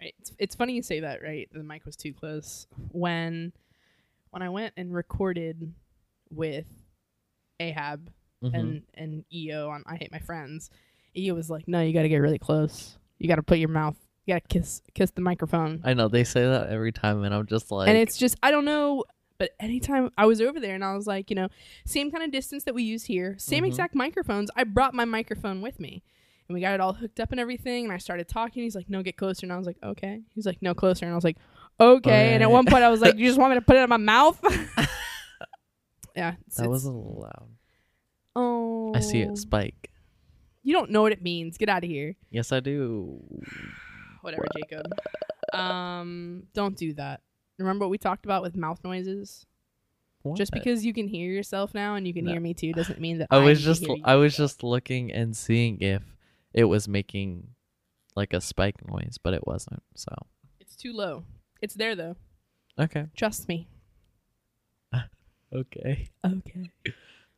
Right. It's, it's funny you say that, right? The mic was too close. When when I went and recorded with Ahab Mhm. and and EO on I Hate My Friends, EO was like, "No, you got to get really close. You got to put your mouth. You got to kiss kiss the microphone." I know they say that every time, and I'm just like, and it's just I don't know, but anytime I was over there and I was like, you know, same kind of distance that we use here, same Mhm. exact microphones. I brought my microphone with me. And we got it all hooked up and everything. And I started talking. He's like, no, get closer. And I was like, okay. He's like, no, closer. And I was like, okay. And at one point I was like, you just want me to put it in my mouth? yeah. it's- that was a little loud. oh. I see it spike. You don't know what it means. Get out of here. Yes, I do. Whatever, Jacob. Um, don't do that. Remember what we talked about with mouth noises? Just because you can hear yourself now and you can No. hear me too doesn't mean that I was just. I was just looking and seeing if it was making like a spike noise, but it wasn't. So It's too low. It's there though. okay, Trust me. okay. Okay.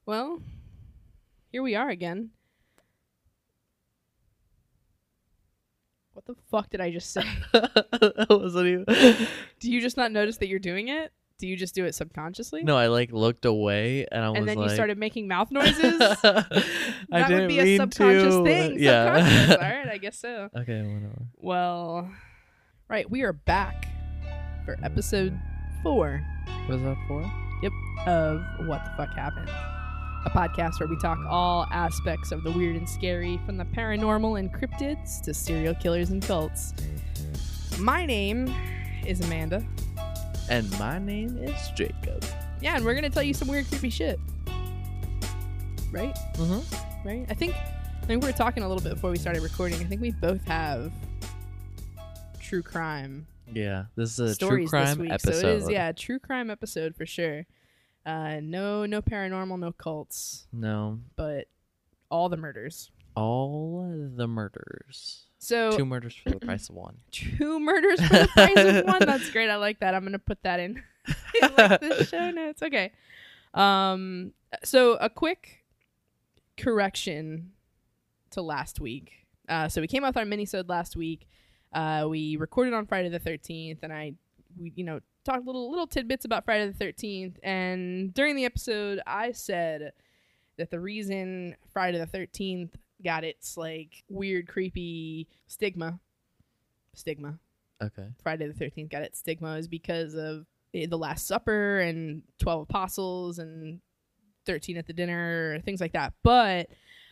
Well, here we are again. What the fuck did I just say? that wasn't even. do you just not notice that you're doing it? Do you just do it subconsciously? No, I like looked away and I was like, And then like, you started making mouth noises? I that didn't would be a subconscious to. thing. Yeah. Subconscious. All right, I guess so. okay, whatever. Well, right, we are back for episode four What is that for? Yep, of What the Fuck Happened, a podcast where we talk all aspects of the weird and scary, from the paranormal and cryptids to serial killers and cults. My name is Amanda. And my name is Jacob. Yeah, and we're gonna tell you some weird, creepy shit. Right? Mm-hmm. Right? I think I think we were talking a little bit before we started recording. I think we both have true crime Yeah, this is a true crime week. episode. So it is, yeah, true crime episode for sure. Uh, no, no paranormal, no cults, No, but all the murders. all the murders. So Two murders for the price of one. two murders for the price of one. That's great. I like that. I'm gonna put that in, in like the show notes. Okay. Um. So a quick correction to last week. Uh, so we came out with our minisode last week. Uh, we recorded on Friday the 13th, and I, we, you know, talked little little tidbits about Friday the 13th. And during the episode, I said that the reason Friday the 13th got its like weird, creepy stigma, stigma. Okay. Friday the 13th got its stigma is because of eh, the Last Supper and 12 apostles and 13 at the dinner, things like that. But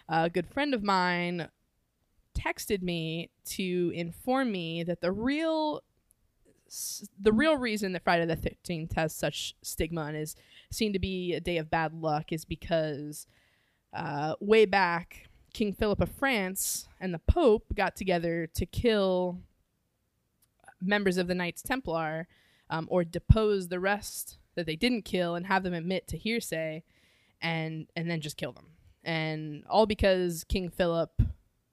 a good friend of mine texted me to inform me that the real the real reason that Friday the 13th has such stigma and is seen to be a day of bad luck is because uh, way back King Philip of France and the Pope got together to kill members of the Knights Templar um, or depose the rest that they didn't kill and have them admit to hearsay and and then just kill them. And all because King Philip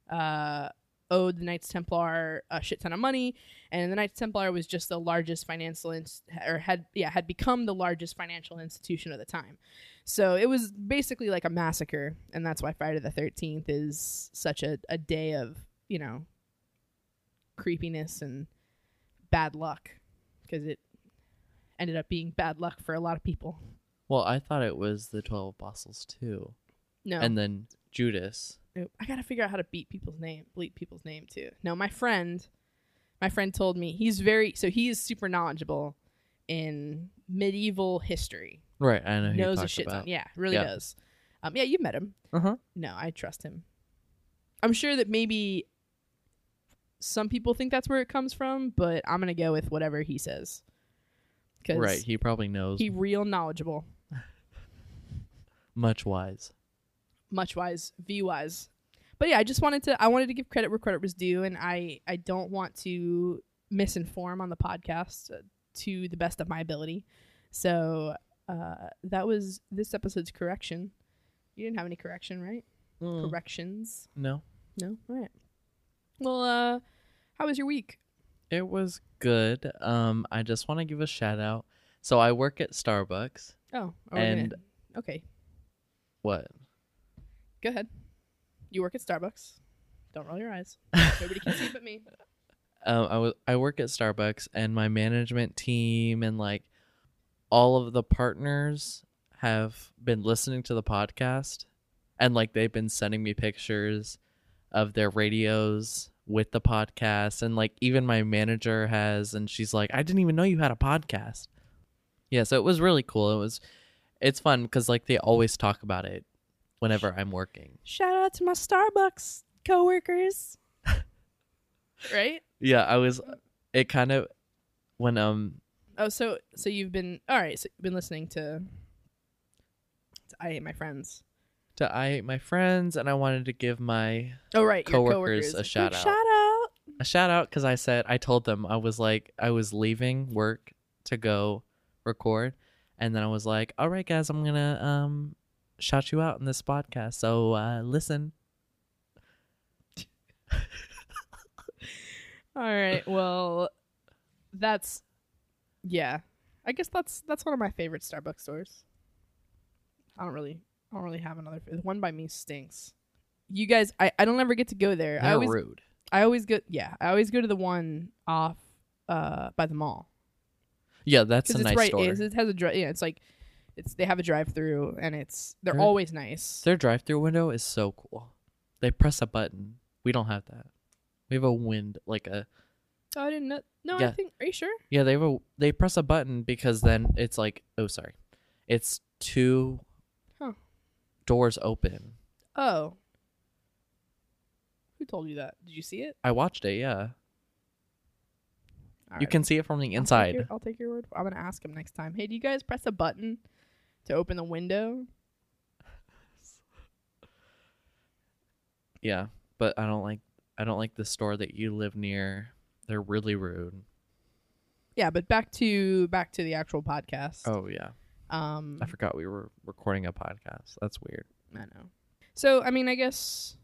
uh, owed the Knights Templar a shit ton of money. And the Knights Templar was just the largest financial ins- or had yeah had become the largest financial institution of the time so it was basically like a massacre and that's why Friday the 13th is such a, a day of you know creepiness and bad luck because it ended up being bad luck for a lot of people. Well, I thought it was the twelve apostles too, No, and then Judas. I gotta figure out how to beat people's name, bleep people's name too. No, my friend, my friend told me he's very so he is super knowledgeable in medieval history. Right. I know. Who Knows a shit ton. Yeah, really Yeah. does. Um, yeah, you've met him. Uh huh. No, I trust him. I'm sure that maybe some people think that's where it comes from, but I'm gonna go with whatever he says. Right. He probably knows. he real knowledgeable. much wise. much wise v wise but yeah i just wanted to i wanted to give credit where credit was due and i i don't want to misinform on the podcast uh, to the best of my ability so uh that was this episode's correction. You didn't have any correction right? Mm, corrections. No. no? All right. Well uh how was your week? It was good. Um, I just want to give a shout out. So I work at Starbucks. oh are we gonna- And- okay. What? go ahead. You work at starbucks. Don't roll your eyes. Nobody can see but me. Um, I was I work at Starbucks, and my management team and like all of the partners have been listening to the podcast, and like they've been sending me pictures of their radios with the podcast, and like even my manager has, and she's like, I didn't even know you had a podcast. Yeah, so it was really cool. It was, it's fun because like they always talk about it whenever I'm working. Shout out to my Starbucks coworkers. right? Yeah, I was. It kind of when um Oh, so so you've been all right. So you've been listening to. to I hate my friends. to I hate my friends, and I wanted to give my Oh right, Coworkers, coworkers. a shout out. Shout out. a shout out because I said I told them I was like I was leaving work to go record, and then I was like, all right, guys, I'm gonna um shout you out in this podcast, so uh, listen. All right. Well, that's yeah. I guess that's that's one of my favorite Starbucks stores. I don't really I don't really have another. The one by me stinks. You guys, I, I don't ever get to go there. I They're always rude. I always go yeah I always go to the one off uh by the mall Yeah, that's a it's nice right store. it's- it has a drive yeah it's like it's they have a drive through and it's they're They're- always nice. Their drive-through window is so cool. They press a button. We don't have that. We have a wind like a Oh, I didn't know. No, I think. Are you sure? Yeah, they have a they press a button because then it's like oh sorry. It's two Huh. doors open. Oh. Who told you that? Did you see it? I watched it, yeah. All You right. can see it from the I'll take inside. your- I'll take your word. For, I'm gonna ask him next time. Hey, do you guys press a button to open the window? Yeah, but I don't like I don't like the store that you live near. They're really rude. Yeah, but back to back to the actual podcast. Oh yeah. Um, I forgot we were recording a podcast. That's weird. I know. So I mean, I guess,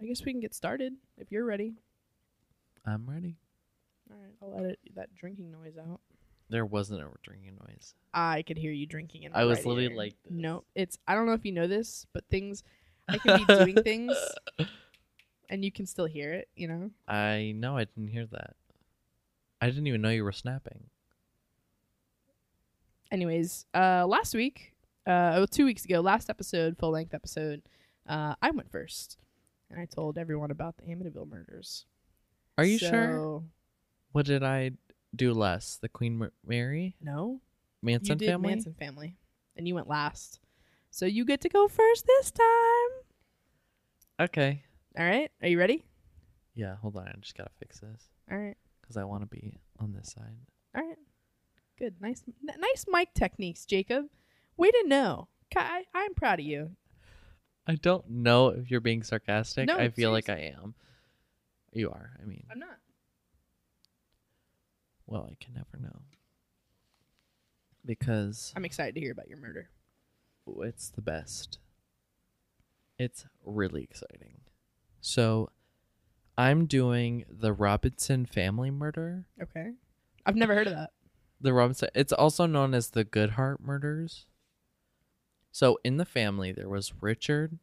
I guess we can get started if you're ready. I'm ready. All right, I'll edit that drinking noise out. There wasn't a drinking noise. I could hear you drinking in. I was right literally ear. like this. no, it's. I don't know if you know this, but things. I can be doing things, and you can still hear it. You know. I know I didn't hear that. I didn't even know you were snapping. Anyways, uh, last week, uh, oh, two weeks ago, last episode, full length episode, uh, I went first, and I told everyone about the Amityville murders. Are you sure? What did I do less? The Queen Mar- Mary No, Manson you did family? Manson family, and you went last. So you get to go first this time. Okay. All right, are you ready? Yeah, hold on. I just gotta fix this All right, because I want to be on this side. all right, good, nice, n- nice mic techniques, Jacob. Way to know. Ki- I, I'm proud of you. I don't know if you're being sarcastic. No, I feel like I am. You are. I mean, I'm not. well, I can never know because I'm excited to hear about your murder. it's the best. It's really exciting. So, I'm doing the Robinson family murder. Okay, I've never heard of that. The Robinson. It's also known as the Good Hart murders. So in the family, there was Richard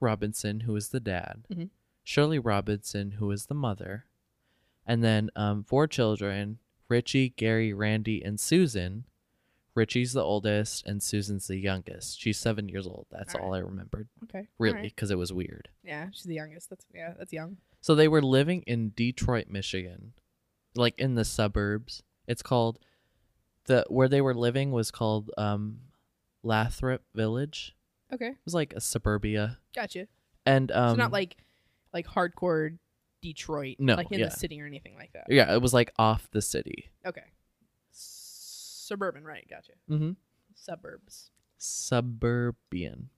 Robinson, who was the dad, Mhm. Shirley Robinson, who was the mother, and then um, four children: Richie, Gary, Randy, and Susan. Richie's the oldest, and Susan's the youngest. She's seven years old. That's All all I remembered, Okay, really, All right. because it was weird. Yeah, she's the youngest. That's yeah, that's young. So they were living in Detroit, Michigan, like in the suburbs. It's called the where they were living was called um, Lathrop Village. Okay, It was like a suburbia, gotcha. and um, so not like like hardcore Detroit, No, like in yeah. the city or anything like that. yeah, it was like off the city. Okay, suburban, right? Gotcha. Mm-hmm. Suburbs. Suburban.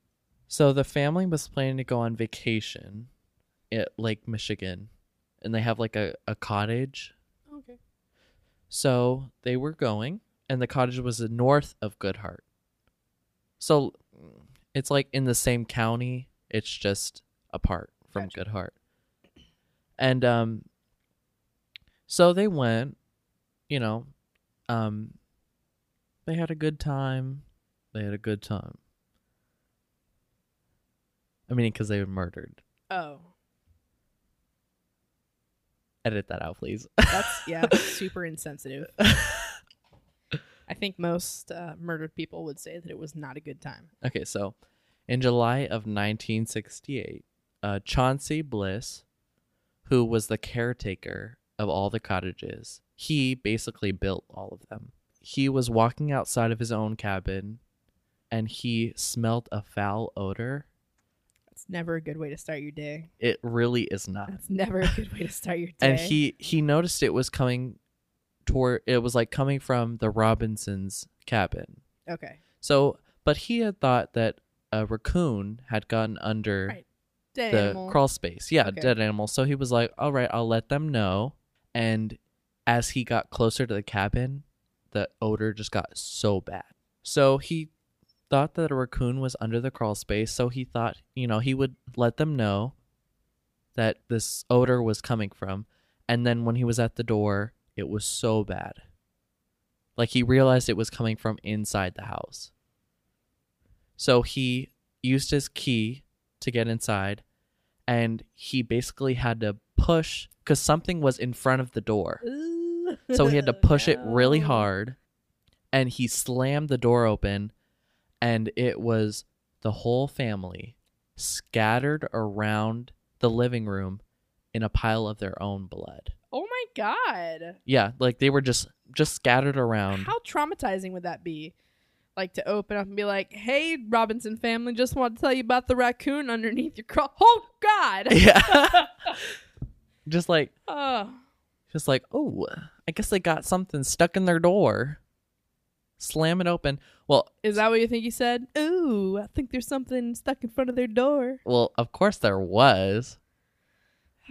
So the family was planning to go on vacation at Lake Michigan, and they have like a, a cottage Okay. So they were going, and the cottage was north of Good Hart. So it's like in the same county. It's just apart from Gotcha. Good Hart. And um, so they went. You know, um, they had a good time. They had a good time. I mean, because they were murdered. Oh. edit that out, please. That's yeah, super insensitive. I think most uh, murdered people would say that it was not a good time. Okay, so in July of 1968, uh, Chauncey Bliss, who was the caretaker of all the cottages, he basically built all of them. He was walking outside of his own cabin and he smelled a foul odor. It's never a good way to start your day. It really is not. That's never a good way to start your day. And he he noticed it was coming toward it was like coming from the Robinsons' cabin. okay, So, but he had thought that a raccoon had gotten under Right. dead the animal. crawl space. Yeah, Okay. dead animal. So he was like, "All right, I'll let them know." And as he got closer to the cabin, the odor just got so bad. So he thought that a raccoon was under the crawl space, so he thought, you know, he would let them know that this odor was coming from. And then when he was at the door, it was so bad. Like he realized it was coming from inside the house. So he used his key to get inside and he basically had to push because something was in front of the door. Ooh. So he had to push it really hard and he slammed the door open and it was the whole family scattered around the living room in a pile of their own blood. Oh my god! Yeah, like they were just just scattered around. How traumatizing would that be? Like to open up and be like, "Hey, Robinson family, just want to tell you about the raccoon underneath your crawl." Oh God! yeah. just like oh, just like, "Oh, I guess they got something stuck in their door." Slam it open. Well, is that what you think he said? Ooh, I think there's something stuck in front of their door. Well, of course there was.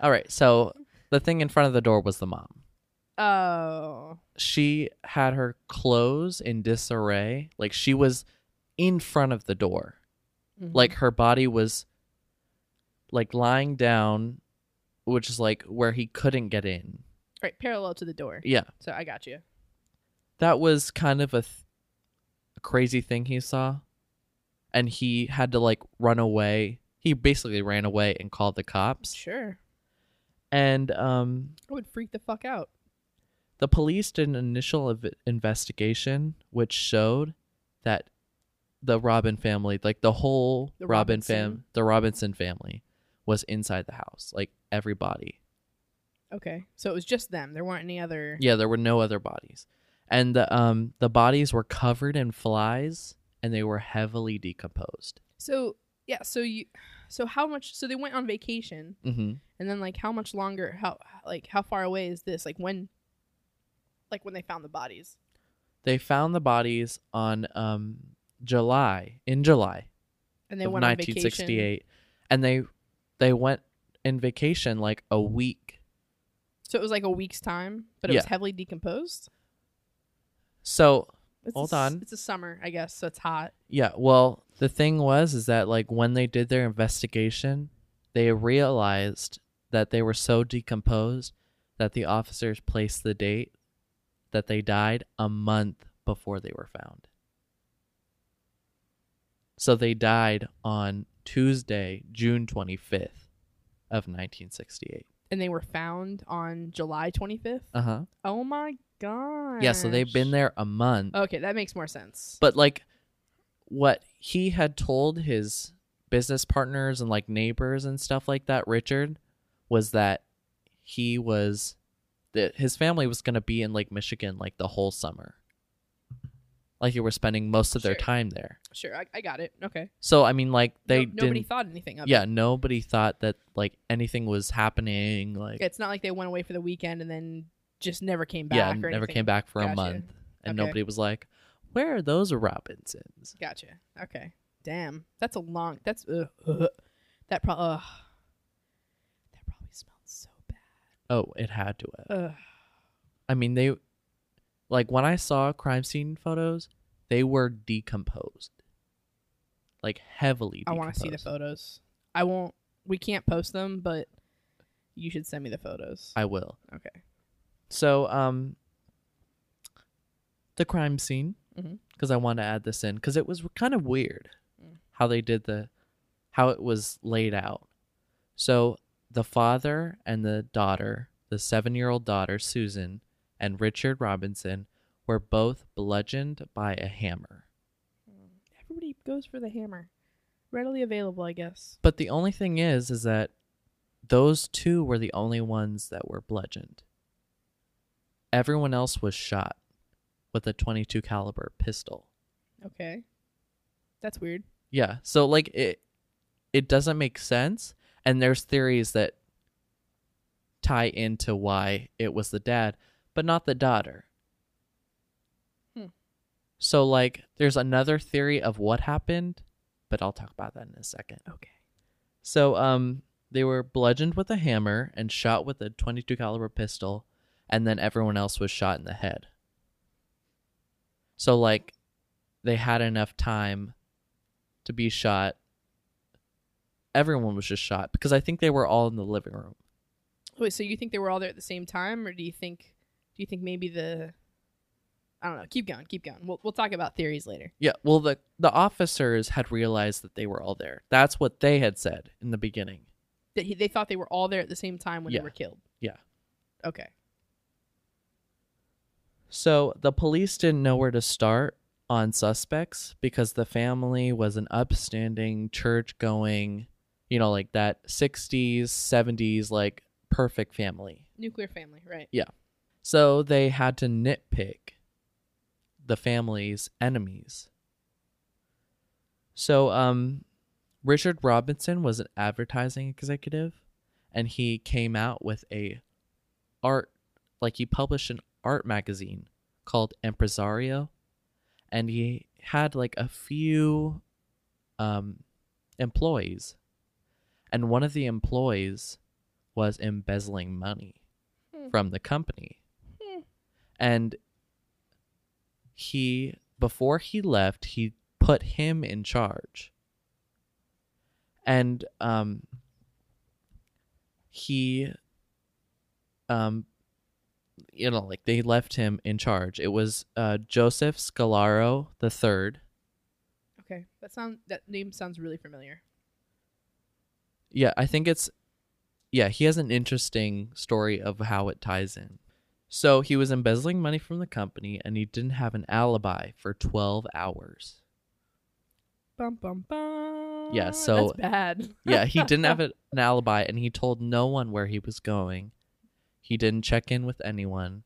All right, so the thing in front of the door was the mom. Oh, She had her clothes in disarray. Like she was in front of the door. Mhm. Like her body was like lying down, which is like where he couldn't get in. Right, parallel to the door. Yeah. So I got you. That was kind of a, th- a crazy thing he saw. And he had to like run away. He basically ran away and called the cops. Sure, And um I would freak the fuck out. The police did an initial ev- investigation which showed that the Robin family, like the whole The Robin Robinson. fam, the Robinson family was inside the house, like everybody. Okay, so it was just them. There weren't any other. Yeah, there were no other bodies. And the um the bodies were covered in flies and they were heavily decomposed. So yeah, so you, so how much? So they went on vacation, Mhm. and then like how much longer? How like how far away is this? Like when? Like when they found the bodies. They found the bodies on um July, in July And they went on vacation. 1968 and they they went in vacation like a week So it was like a week's time, but it was heavily decomposed. So It's Hold s- on. It's a summer, I guess, so it's hot. yeah, well, the thing was is that like when they did their investigation, they realized that they were so decomposed that the officers placed the date that they died a month before they were found. So they died on Tuesday, June 25th of 1968. And they were found on July 25th. Uh-huh. Oh my god. Yeah, so they've been there a month. Okay, that makes more sense. But like what he had told his business partners and like neighbors and stuff like that, Richard, was that he was that his family was going to be in Lake Michigan like the whole summer. Like they were spending most of their Sure. time there. Sure, I, I got it. Okay. So I mean like they No- nobody didn't thought anything of Yeah, it. nobody thought that like anything was happening like It's not like they went away for the weekend and then just never came back. yeah, or never anything. came back for a month. And Okay. nobody was like, "Where are those Robinsons?" Gotcha. Okay. Damn, that's a long. That's that probably. Uh, that probably smelled so bad. Oh, it had to have. Ugh. I mean, they like when I saw crime scene photos, they were decomposed, like heavily. I want to see the photos. I won't. We can't post them, but you should send me the photos. I will. okay. So, um, the crime scene, because I want to add this in because it was kind of weird Mm. how they did the, how it was laid out. So, the father and the daughter, the seven year old daughter, Susan, and Richard Robinson, were both bludgeoned by a hammer. Everybody goes for the hammer. Readily available, I guess. But the only thing is, is that those two were the only ones that were bludgeoned. Everyone else was shot with a 22 caliber pistol. Okay. That's weird. Yeah. So like it it doesn't make sense and there's theories that tie into why it was the dad, but not the daughter. Hmm. So like there's another theory of what happened, but I'll talk about that in a second. Okay. So um they were bludgeoned with a hammer and shot with a 22 caliber pistol and then everyone else was shot in the head. So like they had enough time to be shot. Everyone was just shot because I think they were all in the living room. Wait, so you think they were all there at the same time, or do you think do you think maybe the I don't know. Keep going. Keep going. We'll we'll talk about theories later. Yeah, well the the officers had realized that they were all there. That's what they had said in the beginning. That he, they thought they were all there at the same time when Yeah. they were killed. Yeah. Okay. So the police didn't know where to start on suspects because the family was an upstanding, church going, you know, like that 60s, 70s, like perfect family. Nuclear family, right? So they had to nitpick the family's enemies. So, um, Richard Robinson was an advertising executive, and he came out with a art, like he published an art magazine called Impresario, and he had like a few, um, employees, and one of the employees was embezzling money Hmm. from the company. And he before he left he put him in charge and um he um you know like they left him in charge it was uh joseph scolaro the third Okay. That sound that name sounds really familiar. yeah i think it's yeah he has an interesting story of how it ties in so he was embezzling money from the company and he didn't have an alibi for 12 hours Bum bum bum. Yeah, so- that's bad. yeah, he didn't have an alibi and he told no one where he was going. He didn't check in with anyone.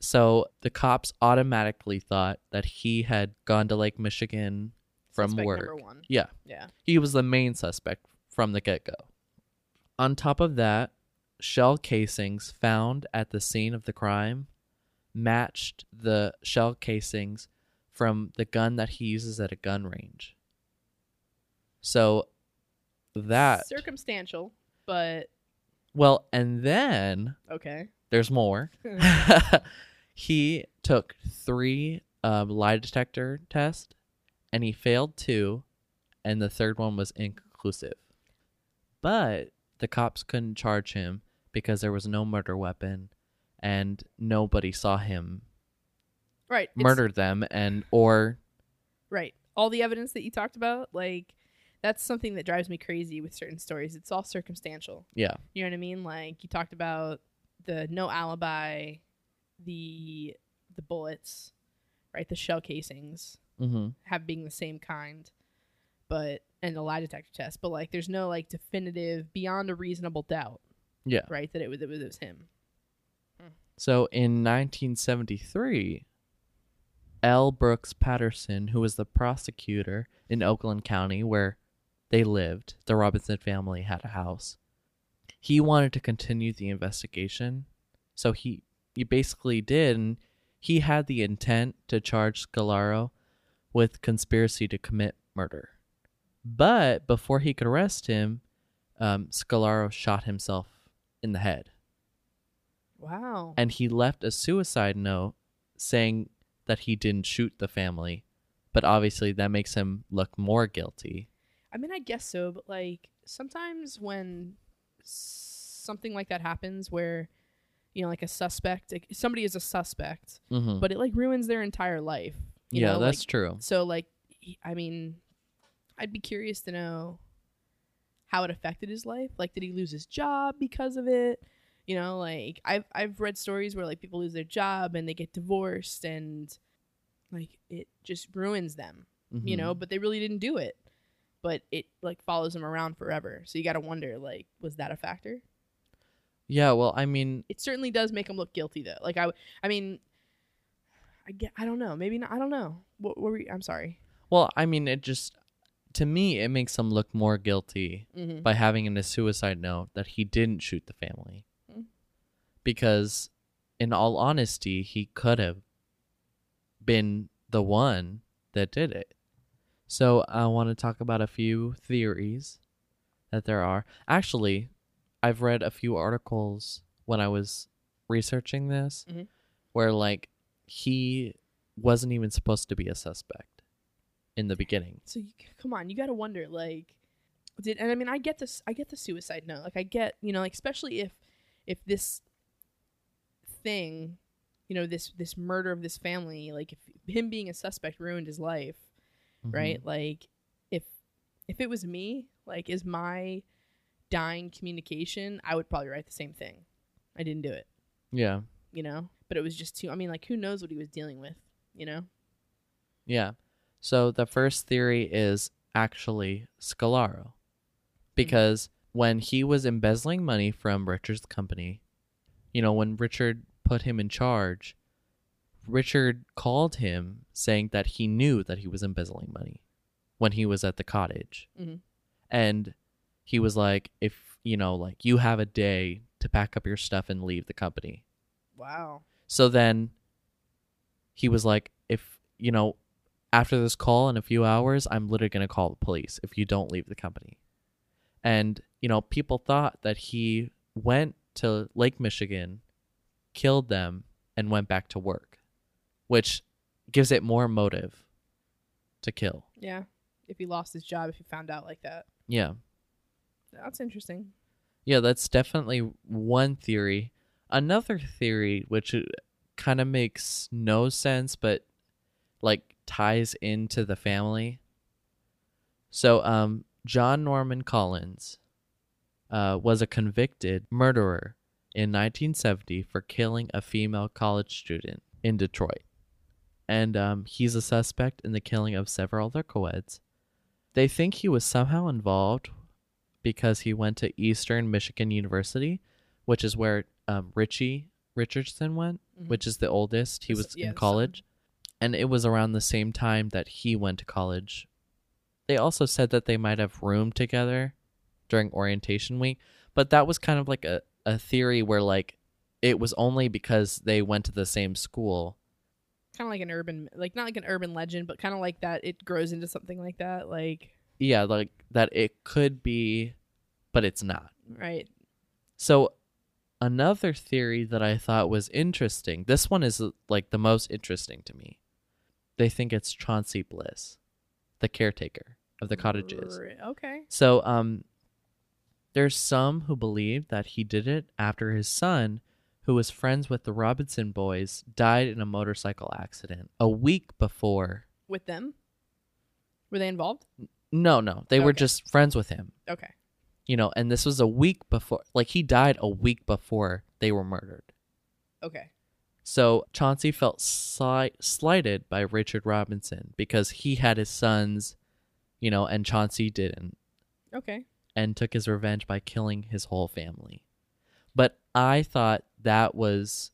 So the cops automatically thought that he had gone to Lake Michigan from Suspect work. Yeah, Yeah. he was the main suspect from the get go. On top of that, shell casings found at the scene of the crime matched the shell casings from the gun that he uses at a gun range. So that circumstantial, but well, and then okay. there's more. he took three um, lie detector tests, and he failed two, and the third one was inconclusive. But the cops couldn't charge him because there was no murder weapon, and nobody saw him right. murder them, and or Right. All the evidence that you talked about, like that's something that drives me crazy with certain stories. It's all circumstantial. yeah, You know what I mean? Like you talked about the no alibi, the the bullets, right? The shell casings hmm have being the same kind, but and the lie detector test, but like there's no like definitive beyond a reasonable doubt, yeah. right? That it was it was, it was him. So in 1973, L. Brooks Patterson, who was the prosecutor in Oakland County where they lived, the Robinson family had a house. He wanted to continue the investigation, so he he basically did, and he had the intent to charge Scolaro with conspiracy to commit murder. But before he could arrest him, um, Scolaro shot himself in the head Wow. and he left a suicide note saying that he didn't shoot the family but obviously that makes him look more guilty I mean, I guess so, but like sometimes when something like that happens, where you know, like a suspect, like, somebody is a suspect, mm-hmm. but it like ruins their entire life. You yeah know? that's like, true So like, I mean, I'd be curious to know how it affected his life. Like, did he lose his job because of it? You know, like I've I've read stories where like people lose their job and they get divorced and like it just ruins them. You Mhm. know, but they really didn't do it. But it like follows them around forever. So you got to wonder like was that a factor? Yeah, well, I mean, It certainly does make him look guilty though. Like I, I mean I get I don't know. Maybe not I don't know. What, what were you, I'm sorry. well, I mean, it just to me it makes him look more guilty Mhm. by having in a suicide note that he didn't shoot the family. Mm. Because in all honesty, he could have been the one that did it. So I want to talk about a few theories that there are. Actually, I've read a few articles when I was researching this Mhm. where like he wasn't even supposed to be a suspect in the beginning. So you, come on, you got to wonder like did and I mean I get this I get the suicide note. Like I get, you know, like especially if if this thing, you know, this this murder of this family, like if him being a suspect ruined his life, Mhm. right? Like if if it was me, like is my dying communication, I would probably write the same thing. I didn't do it, Yeah. you know? But it was just too I mean like who knows what he was dealing with, you know? Yeah. So the first theory is actually Scolaro. Because when he was embezzling money from Richard's company, you know, when Richard put him in charge, Richard called him saying that he knew that he was embezzling money when he was at the cottage. Mhm. And he was like, if, you know, like you have a day to pack up your stuff and leave the company. Wow. So then he was like, if, you know, after this call in a few hours, I'm literally going to call the police if you don't leave the company. And, you know, people thought that he went to Lake Michigan, killed them, and went back to work, which gives it more motive to kill. Yeah. If he lost his job if he found out like that. Yeah. That's interesting. Yeah, that's definitely one theory. Another theory, which uh, kind of makes no sense, but like ties into the family. So, um, John Norman Collins uh, was a convicted murderer in 1970 for killing a female college student in Detroit. And um, he's a suspect in the killing of several other co-eds. They think he was somehow involved because he went to Eastern Michigan University, which is where um, Richie Richardson went, Mhm. which is the oldest. He was yeah, in college, and it was around the same time that he went to college. They also said that they might have roomed together during orientation week, but that was kind of like a, a theory where like it was only because they went to the same school. kind of like an urban like not like an urban legend but kind of like that it grows into something like that like Yeah, like that it could be, but it's not. right So, another theory that I thought was interesting. This one is like the most interesting to me. They think it's Chauncey Bliss, the caretaker of the cottages. Okay So, um, there's some who believe that he did it after his son, who was friends with the Robinson boys, died in a motorcycle accident a week before. with them were they involved No, no, they were just friends with him. okay You know, and this was a week before. Like he died a week before they were murdered. okay So Chauncey felt sli- slighted by Richard Robinson because he had his sons, you know, and Chauncey didn't, okay. And took his revenge by killing his whole family. But I thought that was,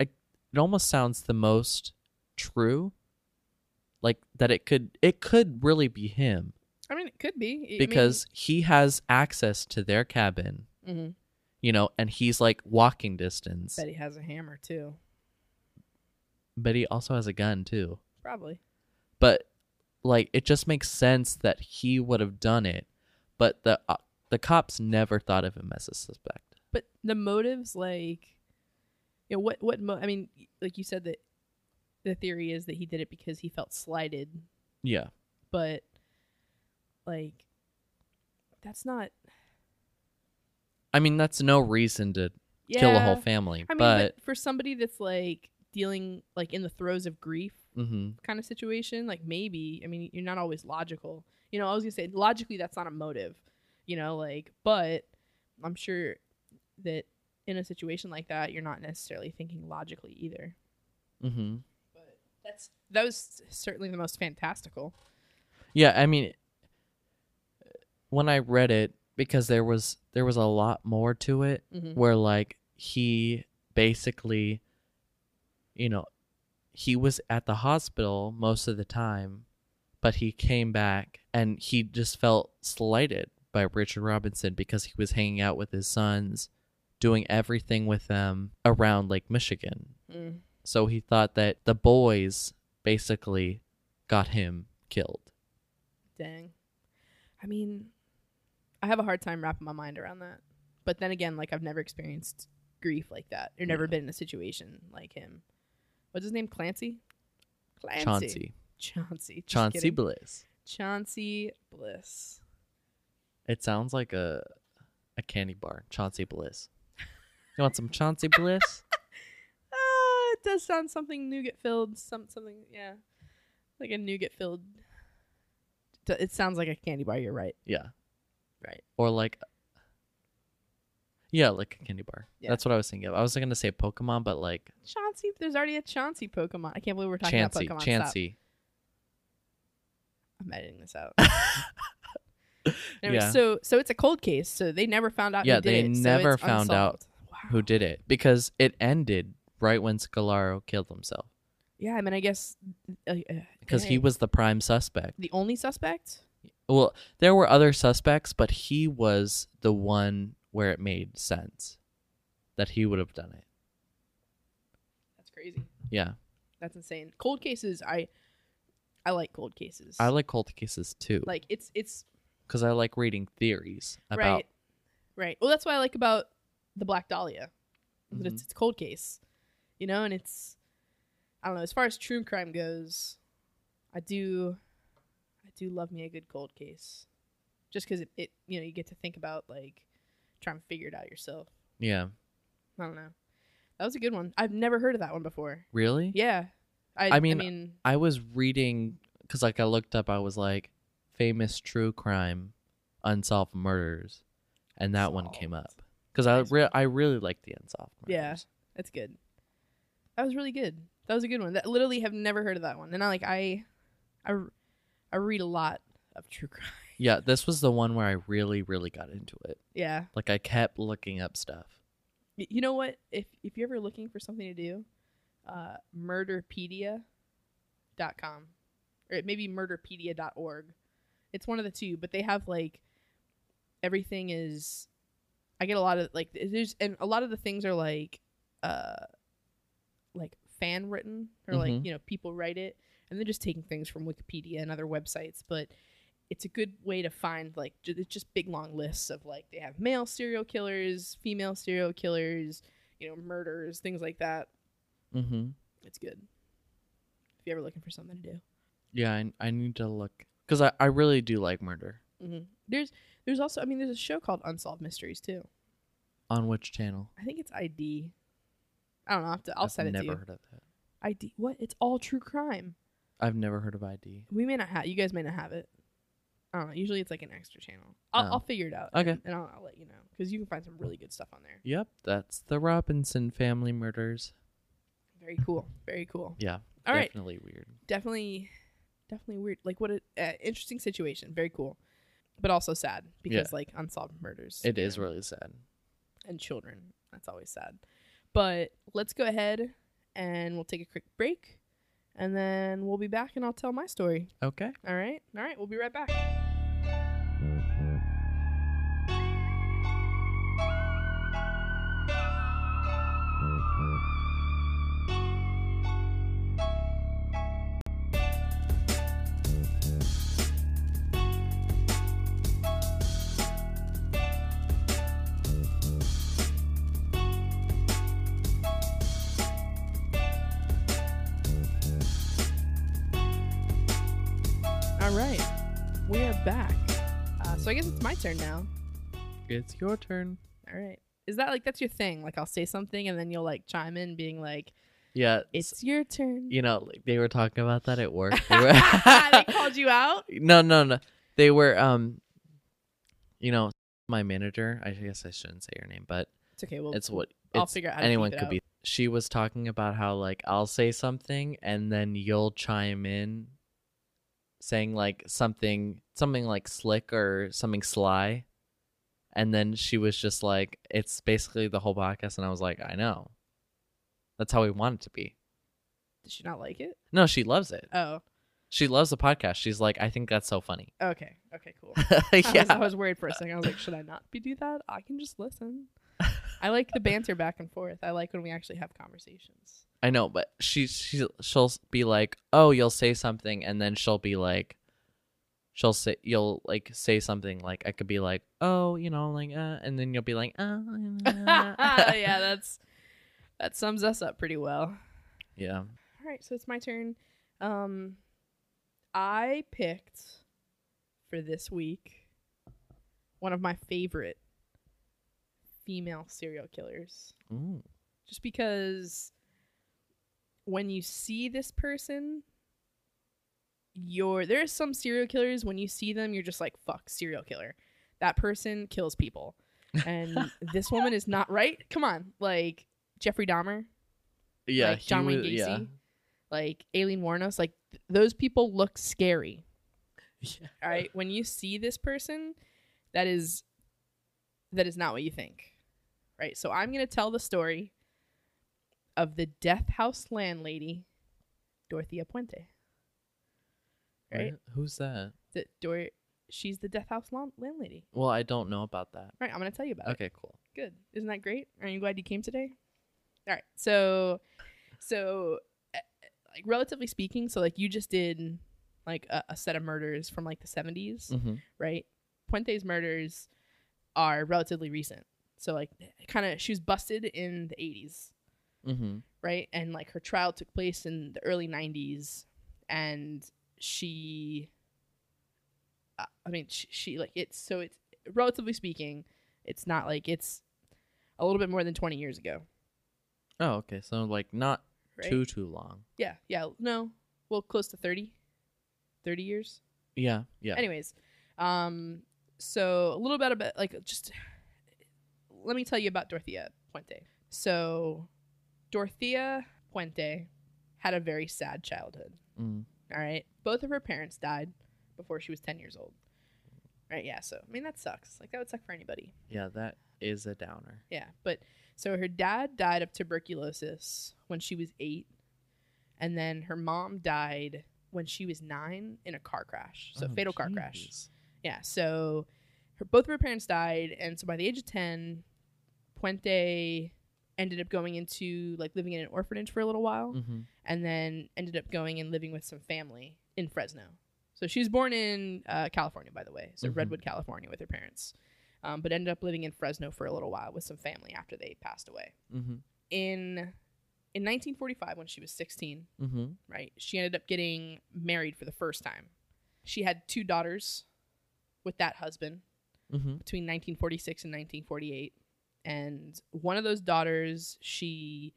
I, it almost sounds the most true, like that it could it could really be him. I mean it could be. I mean- because he has access to their cabin, Mhm. You know, and he's like walking distance, bet he has a hammer too. But he also has a gun too. probably. But like it just makes sense that he would have done it but the uh, the cops never thought of him as a suspect. But the motives like you know what what mo- i mean like you said that the theory is that he did it because he felt slighted. Yeah. But like that's not i mean that's no reason to kill a whole family I mean, but, but, for somebody that's like dealing like in the throes of grief mhm. kind of situation, like maybe I mean you're not always logical. You know, I was gonna say logically that's not a motive. you know, like, but I'm sure that in a situation like that, you're not necessarily thinking logically either. Mm-hmm. But that's that was certainly the most fantastical. Yeah, I mean, when I read it, because there was there was a lot more to it, Mm-hmm. where like he basically, you know, he was at the hospital most of the time, but he came back and he just felt slighted by Richard Robinson because he was hanging out with his sons, doing everything with them around Lake Michigan. Mm. So he thought that the boys basically got him killed. Dang. I mean, I have a hard time wrapping my mind around that. But then again, like I've never experienced grief like that. Or never Yeah. been in a situation like him. What's his name? Clancy? Clancy. Chauncey. Chauncey. Chauncey kidding. Bliss. Chauncey Bliss. It sounds like a a candy bar. Chauncey Bliss. You want some Chauncey Bliss? Ah, it does sound something nougat filled. Some something, yeah, like a nougat filled. It sounds like a candy bar. You're right. Yeah. Right. Or like Yeah, like a candy bar. Yeah. That's what I was thinking of. I was gonna say Pokemon, but like Chauncey. There's already a Chauncey Pokemon. I can't believe we're talking Chansey. about Pokemon. Stop. I'm editing this out. Anyway, Yeah. So so it's a cold case. So they never found out. Yeah, who did they it, so never it's found out. Wow. Who did it? Because it ended right when Scolaro killed himself. Yeah, I mean, I guess uh, uh, Because he was the prime suspect. the only suspect. Well, there were other suspects, but he was the one where it made sense that he would have done it. That's crazy. Yeah. That's insane. Cold cases. I I like cold cases. I like cold cases too. like it's it's because I like reading theories about. right, right. Well, that's what I like about the Black Dahlia. Mm-hmm. It's it's a cold case, you know, and it's I don't know. As far as true crime goes, I do do love me a good cold case, just because it, it you know you get to think about like trying to figure it out yourself. Yeah. I don't know. That was a good one. I've never heard of that one before. Really? Yeah, I, I I mean, mean, I was reading because like I looked up. I was like, famous true crime, unsolved murders, and that one came up because I re- I really like the unsolved murders. Yeah. That's good. That was really good. That was a good one. That literally have never heard of that one. And I like I, I, I read a lot of true crime. Yeah. This was the one where I really really got into it. yeah. Like I kept looking up stuff. Y- You know what? If if you're ever looking for something to do, uh, murderpedia.com or maybe murderpedia.org. It's one of the two, but they have like everything is. I get a lot of like there's and a lot of the things are like, uh, like fan written or like Mhm. you know people write it and they're just taking things from Wikipedia and other websites, but it's a good way to find like it's just big long lists of like they have male serial killers, female serial killers, you know, murders, things like that. Mm-hmm. It's good. If you're ever looking for something to do. Yeah. I I need to look because I I really do like murder. hmm There's there's also I mean there's a show called Unsolved Mysteries too. On which channel? I think it's ID. I don't know. I'll, have to, I'll I've send it to you. I've never heard of that. ID. What? It's all true crime. I've never heard of ID. We may not have. You guys may not have it. I don't know. Usually it's like an extra channel. I'll, Oh. I'll figure it out. Okay. And, and I'll, I'll let you know because you can find some really good stuff on there. Yep, that's the Robinson family murders. Very cool. Very cool. Yeah, All right. definitely weird. Definitely, definitely weird. Like what a uh, interesting situation. Very cool, but also sad because like unsolved murders. It is and- really sad. and children. That's always sad. But let's go ahead and we'll take a quick break, and then we'll be back and I'll tell my story. Okay. All right. All right. We'll be right back. It's my turn now. It's your turn. All right. Is that like that's your thing? Like I'll say something and then you'll like chime in, being like, Yeah, "It's your turn." you know, like, they were talking about that at work. They were- they called you out. no, no, no. They were um, you know, my manager. I guess I shouldn't say her name, but It's okay. Well, it's what I'll it's, figure out anyone could out. be. She was talking about how like I'll say something and then you'll chime in, saying like something something like slick or something sly, and then she was just like, "It's basically the whole podcast," and I was like, "I know." That's how we want it to be. Did she not like it? No, she loves it. Oh, She loves the podcast. She's like, "I think that's so funny." okay. Okay, cool. I, was, I was worried for a second. I was like, should I not be do that? I can just listen. I like the banter back and forth. I like when we actually have conversations. I know, but she she she'll be like, "Oh, you'll say something," and then she'll be like, she'll say you'll like say something like I could be like, "Oh, you know, like," uh, and then you'll be like, "Oh, yeah, that's that sums us up pretty well. yeah." All right, so it's my turn. Um, I picked for this week one of my favorite female serial killers, Ooh. just because when you see this person, you're there's some serial killers when you see them, you're just like fuck serial killer. That person kills people, and this woman is not right. Come on, like Jeffrey Dahmer. Yeah, like John Wayne was- Gacy, yeah. like Aileen Wuornos, like th- those people look scary. Yeah. All right, when you see this person, that is that is not what you think. Right? So I'm going to tell the story of the death house landlady Dorothea Puente. Right? Who's that? The Dor- she's the death house lan- landlady. Well, I don't know about that. Right, I'm going to tell you about it. Okay, cool. Good. Isn't that great? Are you glad you came today? All right. So, so, uh, like relatively speaking, so like you just did like a, a set of murders from like the 70s, hmm right? Puente's murders are relatively recent. So like kind of she was busted in the 80s, hmm right? And like her trial took place in the early 90s and she uh, I mean she, she like it's so it's relatively speaking, it's not like it's a little bit more than 20 years ago, Oh, okay. So like not right? too too long. Yeah, yeah, no. Well, close to 30 30 years. Yeah, yeah. Anyways, um, so a little bit about like just let me tell you about Dorothea Puente. So, Dorothea Puente had a very sad childhood. Mm. All right, both of her parents died before she was ten years old. Right? Yeah. So, I mean, that sucks. Like that would suck for anybody. Yeah, that is a downer. Yeah, but so her dad died of tuberculosis when she was eight, and then her mom died when she was nine in a car crash. So Oh, fatal car crash. Yeah. So her, both of her parents died, and so by the age of ten, Puente ended up going into like living in an orphanage for a little while, Mhm. and then ended up going and living with some family in Fresno. So she was born in uh, California, by the way, so Mhm. Redwood, California, with her parents, um, but ended up living in Fresno for a little while with some family after they passed away. Mhm. In in 1945, when she was 16, Mhm. right, she ended up getting married for the first time. She had two daughters with that husband Mhm. between 1946 and 1948, and one of those daughters she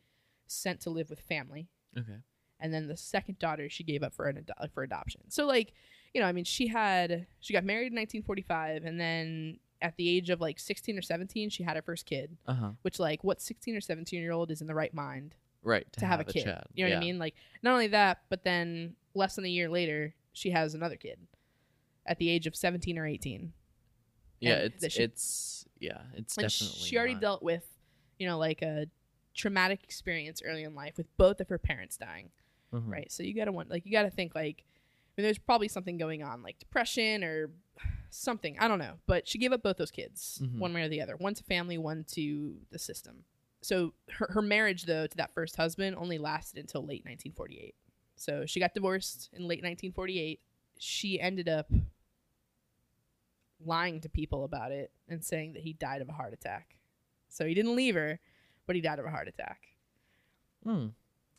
sent to live with family Okay. and then the second daughter she gave up for an ado- for adoption. So like, you know, I mean, she had she got married in 1945 and then at the age of like 16 or 17 she had her first kid, Uh huh. which like what 16 or 17 year old is in the right mind Right. to, have, a kid. child. You know what I mean? Like not only that, but then less than a year later she has another kid at the age of 17 or 18. Yeah, it's she- it's yeah, it's definitely. she already not- dealt with, you know, like a traumatic experience early in life with both of her parents dying. Mhm. right? So you gotta want like you gotta think like I mean, there's probably something going on like depression or something I don't know, but she gave up both those kids Mhm. one way or the other, one to family, one to the system. So her her marriage though to that first husband only lasted until late 1948. So she got divorced in late 1948. She ended up lying to people about it and saying that he died of a heart attack. So he didn't leave her, but he died of a heart attack. Mm.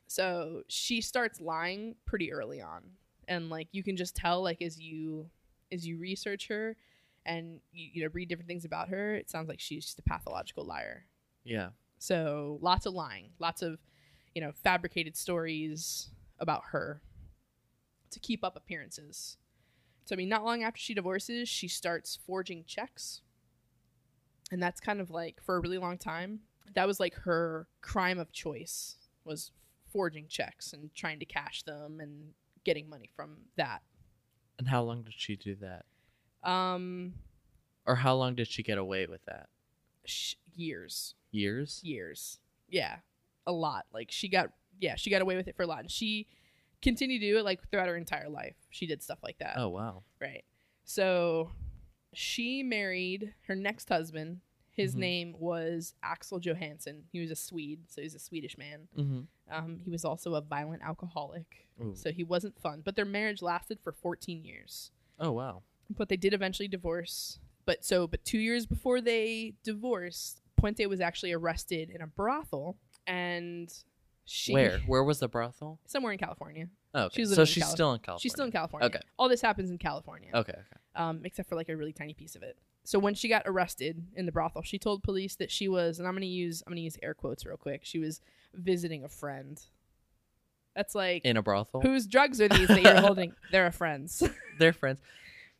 So she starts lying pretty early on. And like you can just tell like as you as you research her and you, you know read different things about her, it sounds like she's just a pathological liar. Yeah. So lots of lying, lots of you know fabricated stories about her to keep up appearances. So I mean not long after she divorces, she starts forging checks. And that's kind of like for a really long time that was like her crime of choice was forging checks and trying to cash them and getting money from that. And how long did she do that? um Or how long did she get away with that? sh- years. Years? years. Yeah. A lot. Like she got yeah she got away with it for a lot. And she continued to do it like throughout her entire life she did stuff like that Oh wow. Right. So she married her next husband. His Mhm. name was Axel Johansson. He was a Swede, so he's a Swedish man. Mm-hmm. Um, he was also a violent alcoholic, Ooh. so he wasn't fun. But their marriage lasted for 14 years. Oh wow. But they did eventually divorce. But so, but two years before they divorced, Puente was actually arrested in a brothel, and she Where? Where was the brothel? somewhere in California. Oh, okay. She was so she's Cali- still in California. She's still in California. Okay. All this happens in California. Okay. Okay. um, except for like a really tiny piece of it. So when she got arrested in the brothel, she told police that she was, and I'm gonna use I'm gonna use air quotes real quick. She was visiting a friend. That's like In a brothel. whose drugs are these that you're holding? They're a friend's. They're friends.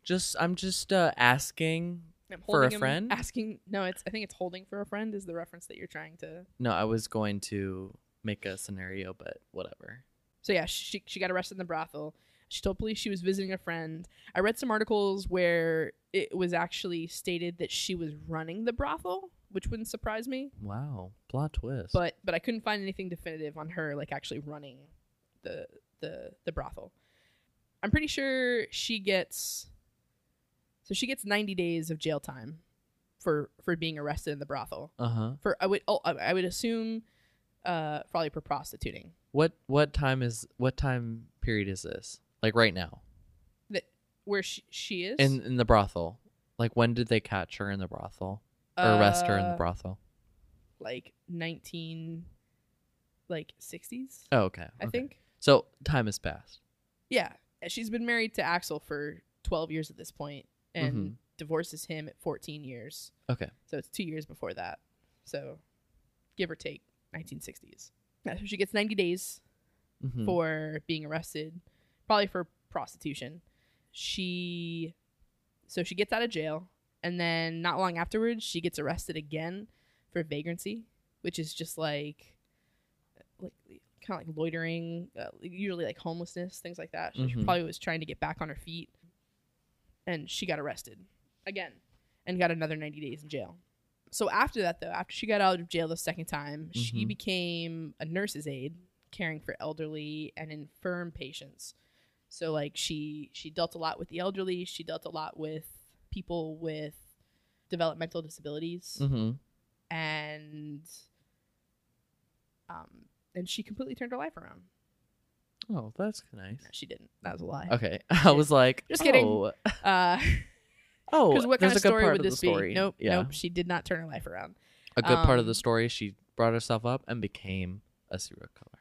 Just I'm just uh, asking. For a 'em- friend? Asking no, it's I think it's holding for a friend is the reference that you're trying to. No, I was going to make a scenario, but whatever. So yeah, she she got arrested in the brothel. She told police she was visiting a friend. I read some articles where it was actually stated that she was running the brothel, which wouldn't surprise me. Wow. Plot twist. but but I couldn't find anything definitive on her like actually running the the the brothel. I'm pretty sure she gets so she gets 90 days of jail time for for being arrested in the brothel. uh huh. For I would oh, I I would assume uh probably for prostituting. What what time is what time period is this? Like right now Where she she is in in the brothel. Like when did they catch her in the brothel or arrest her in the Uh, brothel? Like 19 like 60s, Oh, okay. I okay. think. So time has passed. Yeah, she's been married to Axel for 12 years at this point and Mhm. divorces him at 14 years. Okay. So it's two years before that. So give or take 1960s. Yeah, so she gets 90 days Mhm. for being arrested, probably for prostitution. She, so she gets out of jail, and then not long afterwards, she gets arrested again for vagrancy, which is just like, like kind of like loitering, uh, usually like homelessness, things like that. So She probably was trying to get back on her feet, and she got arrested again, and got another 90 days in jail. So after that, though, after she got out of jail the second time, she Mhm. became a nurse's aide, caring for elderly and infirm patients. So like she she dealt a lot with the elderly. She dealt a lot with people with developmental disabilities, Mhm. and um, and she completely turned her life around. Oh, that's nice. No, she didn't. That was a lie. Okay. I was like, Just kidding. Oh, Uh, oh because what kind of a good story part would of this story. be? Nope. Yeah. Nope. She did not turn her life around. A good part of the Um, story, she brought herself up and became a serial killer.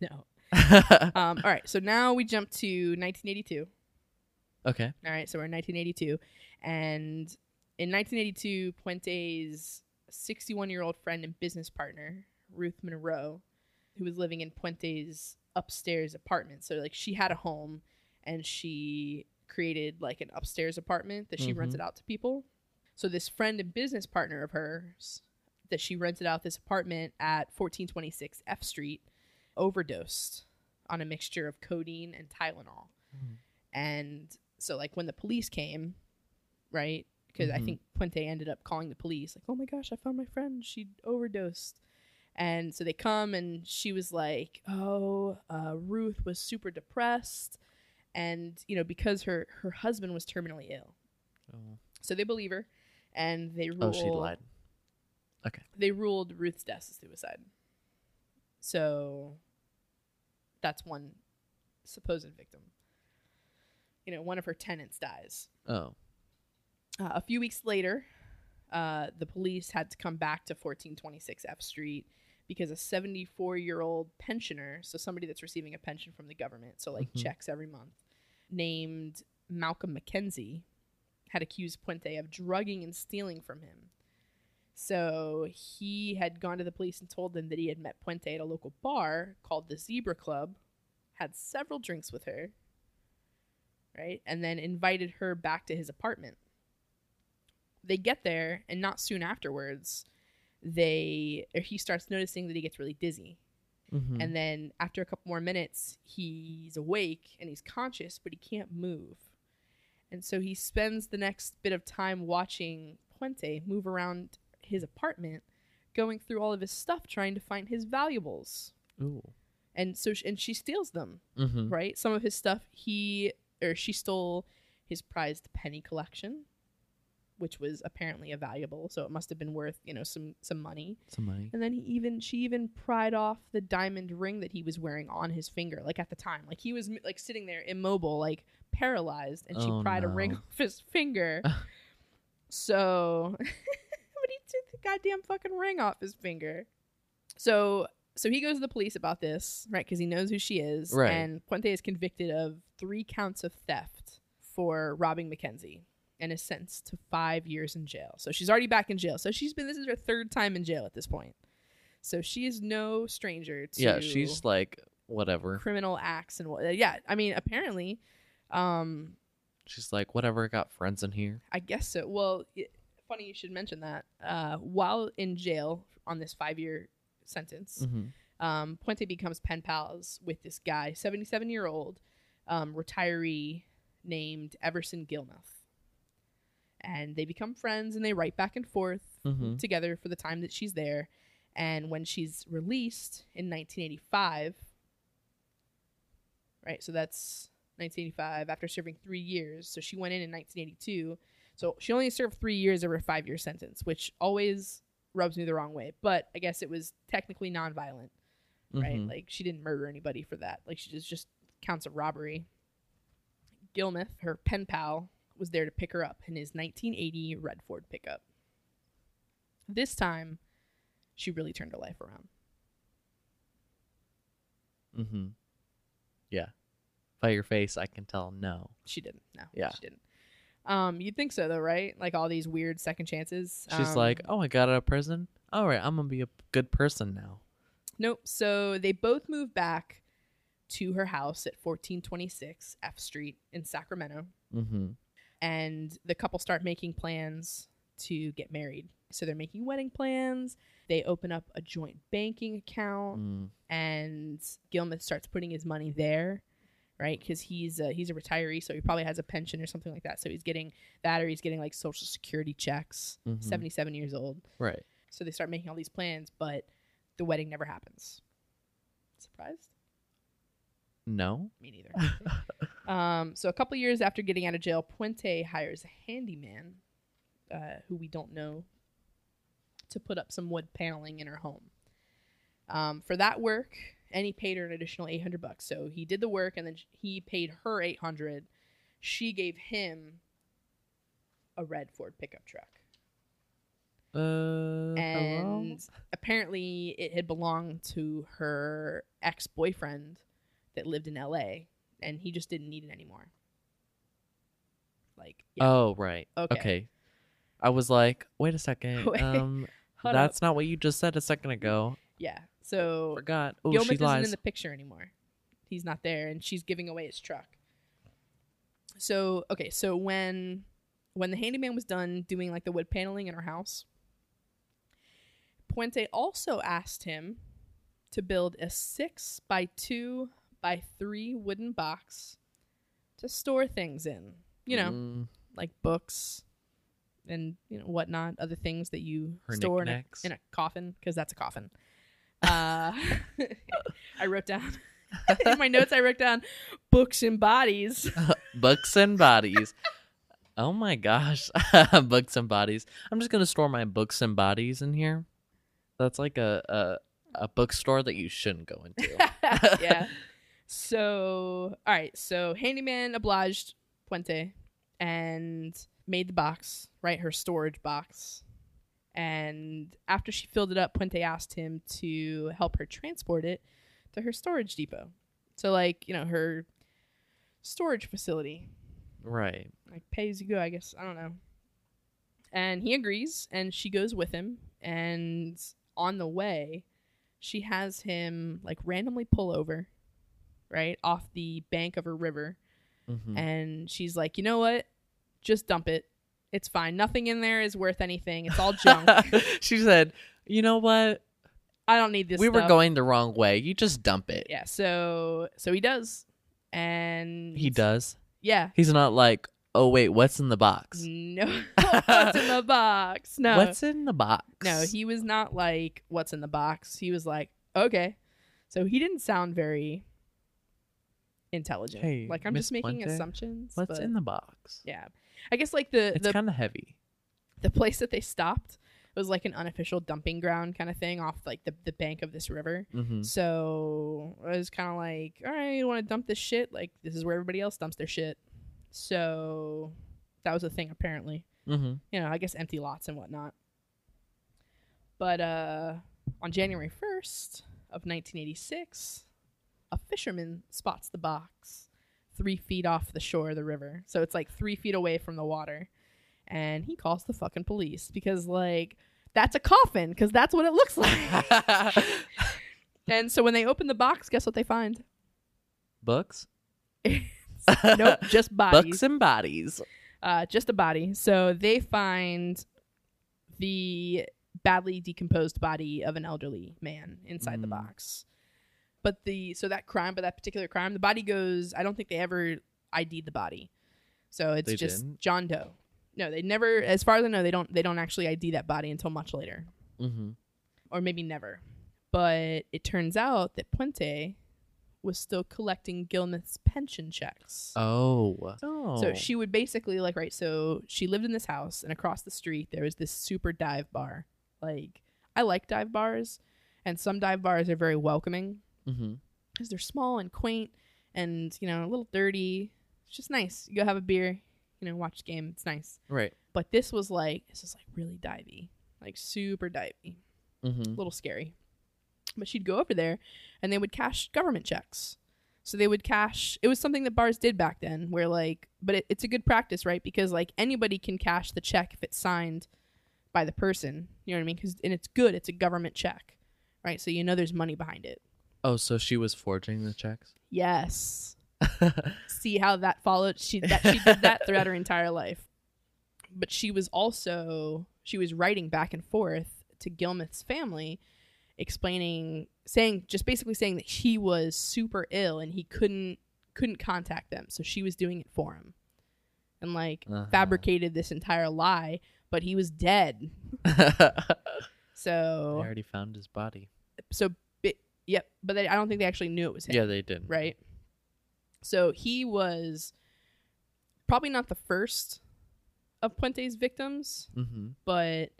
No. Um, all right. So now we jump to 1982. okay. All right, so we're in 1982, and in 1982, Puente's 61 year old friend and business partner, Ruth Monroe, who was living in Puente's upstairs apartment. So, like, she had a home and she created like an upstairs apartment that she Mhm. rented out to people. So, this friend and business partner of hers that she rented out this apartment at 1426 F Street overdosed on a mixture of codeine and Tylenol. Mm. And so, like, when the police came, right? Because I Mhm. think Puente ended up calling the police, like, oh my gosh, I found my friend. She overdosed. And so they come, and she was like, oh, uh, Ruth was super depressed. And, you know, because her, her husband was terminally ill. Oh. So they believe her, and they rule oh, she lied. Okay. They ruled Ruth's death as suicide. So that's one supposed victim. You know, one of her tenants dies. Oh. Uh, a few weeks later, uh, the police had to come back to 1426 F Street because a 74 year old pensioner, so somebody that's receiving a pension from the government, so like Mhm. checks every month, named Malcolm McKenzie, had accused Puente of drugging and stealing from him. So he had gone to the police and told them that he had met Puente at a local bar called the Zebra Club, had several drinks with her, right? And then invited her back to his apartment. they get there, and not soon afterwards, they he starts noticing that he gets really dizzy. Mhm. And then after a couple more minutes, he's awake and he's conscious, but he can't move. And so he spends the next bit of time watching Puente move around his apartment, going through all of his stuff, trying to find his valuables. Ooh. And so, sh- and she steals them, Mhm. right? Some of his stuff, he or she stole his prized penny collection, which was apparently a valuable, so it must have been worth, you know, some some money. Some money. And then he even she even pried off the diamond ring that he was wearing on his finger, like at the time, like he was like sitting there immobile, like paralyzed, and she Oh, pried a ring off his finger. so, but he took the goddamn fucking ring off his finger. So, so he goes to the police about this, right? Because he knows who she is, Right. And Puente is convicted of three counts of theft for robbing McKenzie and is sentenced to five years in jail. So she's already back in jail. So she's been this is her third time in jail at this point. So she is no stranger to Yeah, she's like whatever. criminal acts and what. Yeah, I mean, apparently, um, She's like whatever. Got friends in here. I guess so. Well, it, funny you should mention that. Uh, while in jail on this five-year sentence, Mhm. um, Puente becomes pen pals with this guy, seventy-seven-year-old um, retiree named Everson Gillmouth, and they become friends and they write back and forth Mhm. together for the time that she's there. And when she's released in 1985, right? So that's 1985 after serving three years. So she went in in 1982. So she only served three years of her five year sentence, which always rubs me the wrong way. But I guess it was technically nonviolent, right? Mhm. Like she didn't murder anybody for that. Like she just just counts of robbery. Gillmouth, her pen pal, was there to pick her up in his 1980 red Ford pickup. This time, she really turned her life around. Mm-hmm. Yeah. By your face, I can tell no. She didn't. No, Yeah. she didn't. Um, you'd think so though, right? Like all these weird second chances. She's Um, like, oh, I got out of prison. All right, I'm gonna be a good person now. Nope. So they both moved back to her house at 1426 F Street in Sacramento, Mm-hmm. And the couple start making plans to get married. So they're making wedding plans. They open up a joint banking account, Mm. and Gillmouth starts putting his money there, right? Because he's a, he's a retiree, so he probably has a pension or something like that. So he's getting that, or he's getting like social security checks. Mhm. 77 years old. Right. So they start making all these plans, but the wedding never happens. Surprised? No. Me neither. um, so a couple years after getting out of jail, Puente hires a handyman, uh, who we don't know, to put up some wood paneling in her home. Um, for that work, and he paid her an additional eight hundred bucks. So he did the work, and then he paid her eight hundred. She gave him a red Ford pickup truck. Uh. hello? and apparently it had belonged to her ex-boyfriend that lived in LA and he just didn't need it anymore. Like yeah. Oh right. Okay. Okay. I was like, wait a second. Wait, Um, that's up. not what you just said a second ago. yeah. So Forgot. Oh, Gillmouth she isn't in the picture anymore. He's not there and she's giving away his truck. So, okay, so when when the handyman was done doing like the wood paneling in her house, Puente also asked him to build a 6 by 2 by 3 wooden box to store things in. You know, Mm, like books and you know whatnot, other things that you Her store in a, in a coffin because that's a coffin. Uh, I wrote down in my notes. I wrote down books and bodies. books and bodies. oh my gosh, books and bodies. I'm just gonna store my books and bodies in here. That's like a a, a bookstore that you shouldn't go into. yeah. So, all right. So, handyman obliged Puente and made the box, right? Her storage box. And after she filled it up, Puente asked him to help her transport it to her storage depot. So, like, you know, her storage facility. right. Like, pay as you go, I guess. I don't know. And he agrees, and she goes with him. And on the way, she has him, like, randomly pull over, right? Off the bank of a river Mhm. and she's like, you know what? Just dump it. It's fine. Nothing in there is worth anything. It's all junk. she said, "You know what? I don't need this. we were going the wrong way. You just dump it." Yeah. So so he does, and He does. Yeah. He's not like, "Oh wait, what's in the box? No. what's in the box? No. What's in the box?" No, he was not like, what's in the box? He was like, okay. So he didn't sound very intelligent. Hey, like, I'm Miss just making assumptions. What's but- in the box? Yeah. I guess, like, the, It's kind of heavy. the place that they stopped was like an unofficial dumping ground kind of thing off, like, the, the bank of this river. Mm-hmm. So I was kind of like, all right, you want to dump this shit? Like, this is where everybody else dumps their shit. So that was a thing, apparently. Mm-hmm. you know, I guess empty lots and whatnot. But uh, on January 1st of 1986, a fisherman spots the box three feet off the shore of the river. So it's like three feet away from the water. And he calls the fucking police because, like, that's a coffin because that's what it looks like. and so when they open the box, guess what they find? Books. nope, just bodies. Books and bodies. uh, just a body. So they find the badly decomposed body of an elderly man inside the Mm. box. But the so that crime, but that particular crime, the body goes. I don't think they ever ID'd the body, so it's They just didn't? John Doe. No, they never. As far as I know, they don't. They don't actually ID that body until much later, Mm-hmm. or maybe never. But it turns out that Puente was still collecting Gillmouth's pension checks. Oh. Oh. So she would basically like right. So she lived in this house, and across the street there was this super dive bar. Like I like dive bars, and some dive bars are very welcoming Mm-hmm. because they're small and quaint, and you know a little dirty. It's just nice. You go have a beer, you know, watch the game. It's nice. Right. But this was like this is like really divey, like super divey, a Mm-hmm. little scary. But she'd go over there, and they would cash government checks. So they would cash. It was something that bars did back then, where like, but it, it's a good practice, right? Because like anybody can cash the check if it's signed by the person. You know what I mean? Because and it's good. It's a government check, right? So you know there's money behind it. Oh, so she was forging the checks. Yes. See how that followed. She that she did that throughout her entire life. But she was also she was writing back and forth to Gillmouth's family, explaining, saying just basically saying that he was super ill and he couldn't couldn't contact them. So she was doing it for him, and like Uh-huh. fabricated this entire lie. But he was dead. So I already found his body. so yep. But they, I don't think they actually knew it was him. Yeah, they did. right? So he was probably not the first of Puente's victims, Mm-hmm. but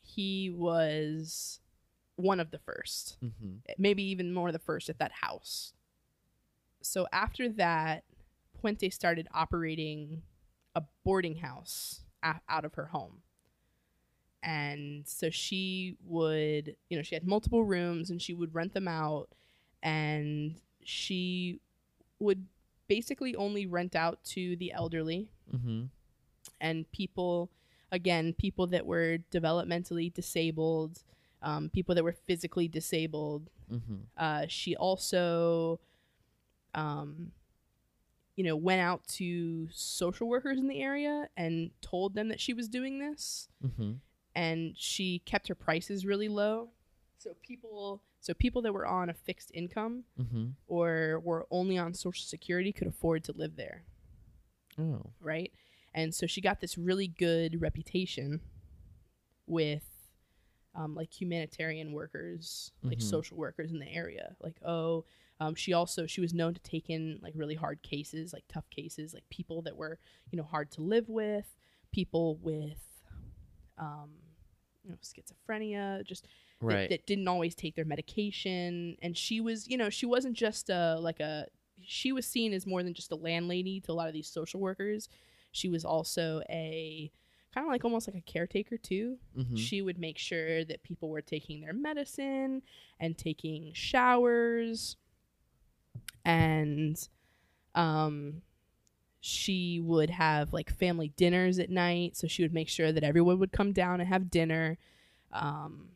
he was one of the first, Mm-hmm. maybe even more the first at that house. So after that, Puente started operating a boarding house out of her home. And so she would, you know, she had multiple rooms and she would rent them out and she would basically only rent out to the elderly Mm-hmm. and people again people that were developmentally disabled um, people that were physically disabled Mm-hmm. uh, she also um, you know went out to social workers in the area and told them that she was doing this Mm-hmm. And she kept her prices really low so people so people that were on a fixed income Mm-hmm. or were only on social security could afford to live there Oh. right? And so she got this really good reputation with um, like humanitarian workers, like Mhm. social workers in the area. Like, oh, um, she also she was known to take in like really hard cases, like tough cases, like people that were you know hard to live with, people with um, you know schizophrenia, just that- that, didn't always take their medication. And she was you know she wasn't just a like a she was seen as more than just a landlady to a lot of these social workers. She was also a kind of like almost like a caretaker too. Mm-hmm. she would make sure that people were taking their medicine and taking showers. And um she would have like family dinners at night so she would make sure that everyone would come down and have dinner um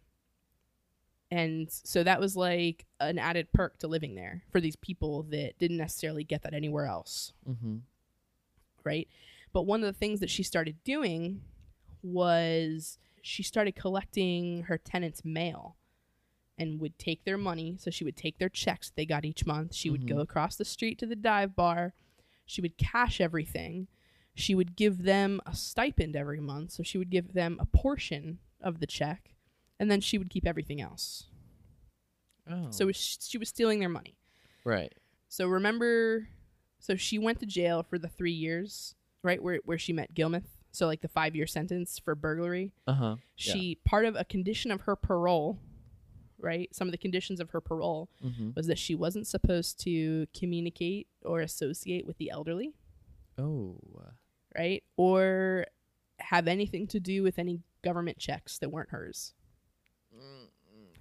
and so that was like an added perk to living there for these people that didn't necessarily get that anywhere else Mm-hmm. right But one of the things that she started doing was she started collecting her tenants' mail and would take their money. So she would take their checks they got each month. She would go Mhm. across the street to the dive bar. She would cash everything. She would give them a stipend every month. So she would give them a portion of the check and then she would keep everything else. Oh. So she was stealing their money. right. So remember, so she went to jail for the three years, right, where where she met Gillmouth. So like the five year sentence for burglary. Uh huh. She part of a condition of her parole, right? Some of the conditions of her parole Mm-hmm. was that she wasn't supposed to communicate or associate with the elderly, Oh. right, or have anything to do with any government checks that weren't hers.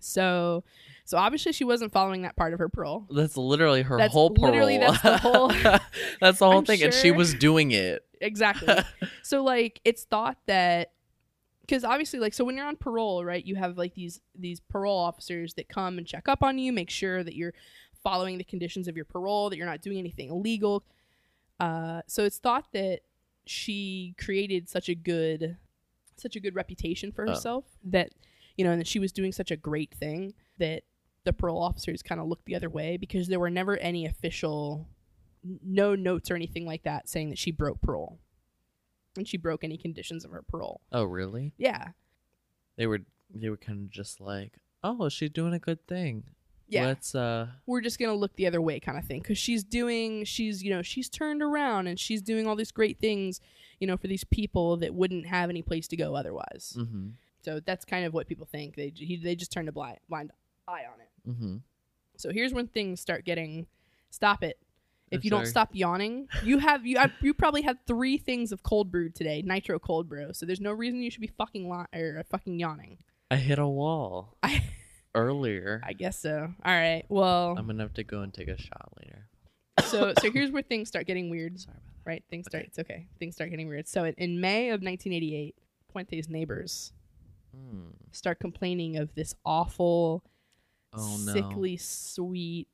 So, so obviously she wasn't following that part of her parole. That's literally her That's whole parole. literally- that's the whole- that's the whole I'm thing, and she was doing it. Exactly. so like it's thought that because obviously like so when you're on parole right you have like these these parole officers that come and check up on you make sure that you're following the conditions of your parole that you're not doing anything illegal uh, so it's thought that she created such a good such a good reputation for Oh. herself that you know and that she was doing such a great thing that the parole officers kind of looked the other way because there were never any official no notes or anything like that saying that she broke parole and she broke any conditions of her parole Oh, really? yeah They were they were kind of just like, oh, she's doing a good thing. yeah Let's uh. we're just gonna look the other way kind of thing because she's doing she's you know she's turned around and she's doing all these great things you know for these people that wouldn't have any place to go otherwise Mm-hmm. so that's kind of what people think they he, they just turned a blind blind eye on it Mm-hmm. so here's when things start getting stop it if I'm you don't stop yawning you have you I, you probably had three things of cold brew today nitro cold brew so there's no reason you should be fucking li- or uh, fucking yawning I hit a wall I, earlier. I guess so all right well I'm gonna have to go and take a shot later. so so here's where things start getting weird Sorry about that. right things start Okay. it's okay things start getting weird so in, in may of 1988 puente's neighbors. Mm. start complaining of this awful Oh no. sickly sweet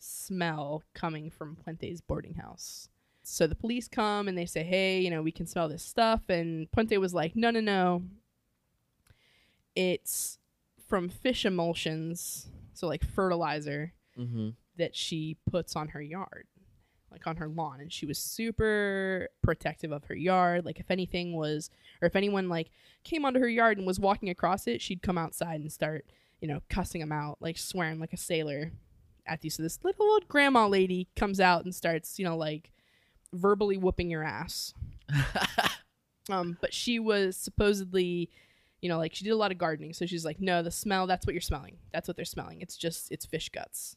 smell coming from puente's boarding house so the police come and they say hey you know we can smell this stuff and puente was like no no no it's from fish emulsions so like fertilizer Mm-hmm. that she puts on her yard, like on her lawn. And she was super protective of her yard. Like if anything was, or if anyone like came onto her yard and was walking across it, she'd come outside and start, you know, cussing them out, like swearing like a sailor you. So this little old grandma lady comes out and starts, you know, like verbally whooping your ass. Um, but she was supposedly, you know, like she did a lot of gardening. So she's like, no, the smell, that's what you're smelling. That's what they're smelling. It's just, it's fish guts.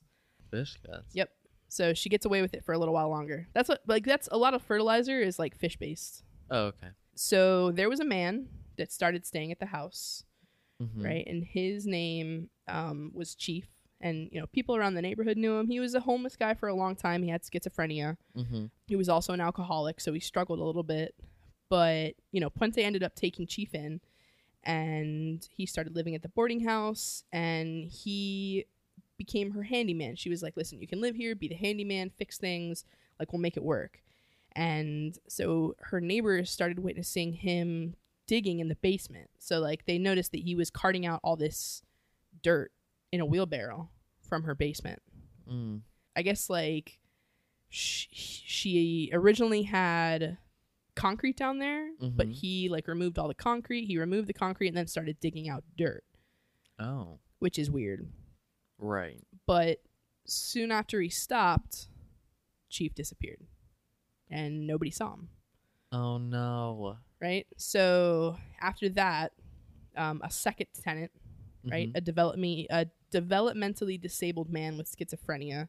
Fish guts. Yep. So she gets away with it for a little while longer. That's what like that's a lot of fertilizer is like fish based. Oh, okay. So there was a man that started staying at the house, Mhm. right? And his name um, was Chief. And you know, people around the neighborhood knew him. He was a homeless guy for a long time. He had schizophrenia. Mm-hmm. He was also an alcoholic, so he struggled a little bit. But you know, Puente ended up taking Chief in, and he started living at the boarding house. And he became her handyman. She was like, "Listen, you can live here, be the handyman, fix things. Like we'll make it work." And so her neighbors started witnessing him digging in the basement. So like they noticed that he was carting out all this dirt in a wheelbarrow from her basement. Mm. I guess like she, she originally had concrete down there, but Mhm. he like removed all the concrete. He removed the concrete and then started digging out dirt, Oh, which is weird. right. But soon after he stopped, Chief disappeared, and nobody saw him. Oh no. Right. So after that, um, a second tenant right? Mhm. A development a developmentally disabled man with schizophrenia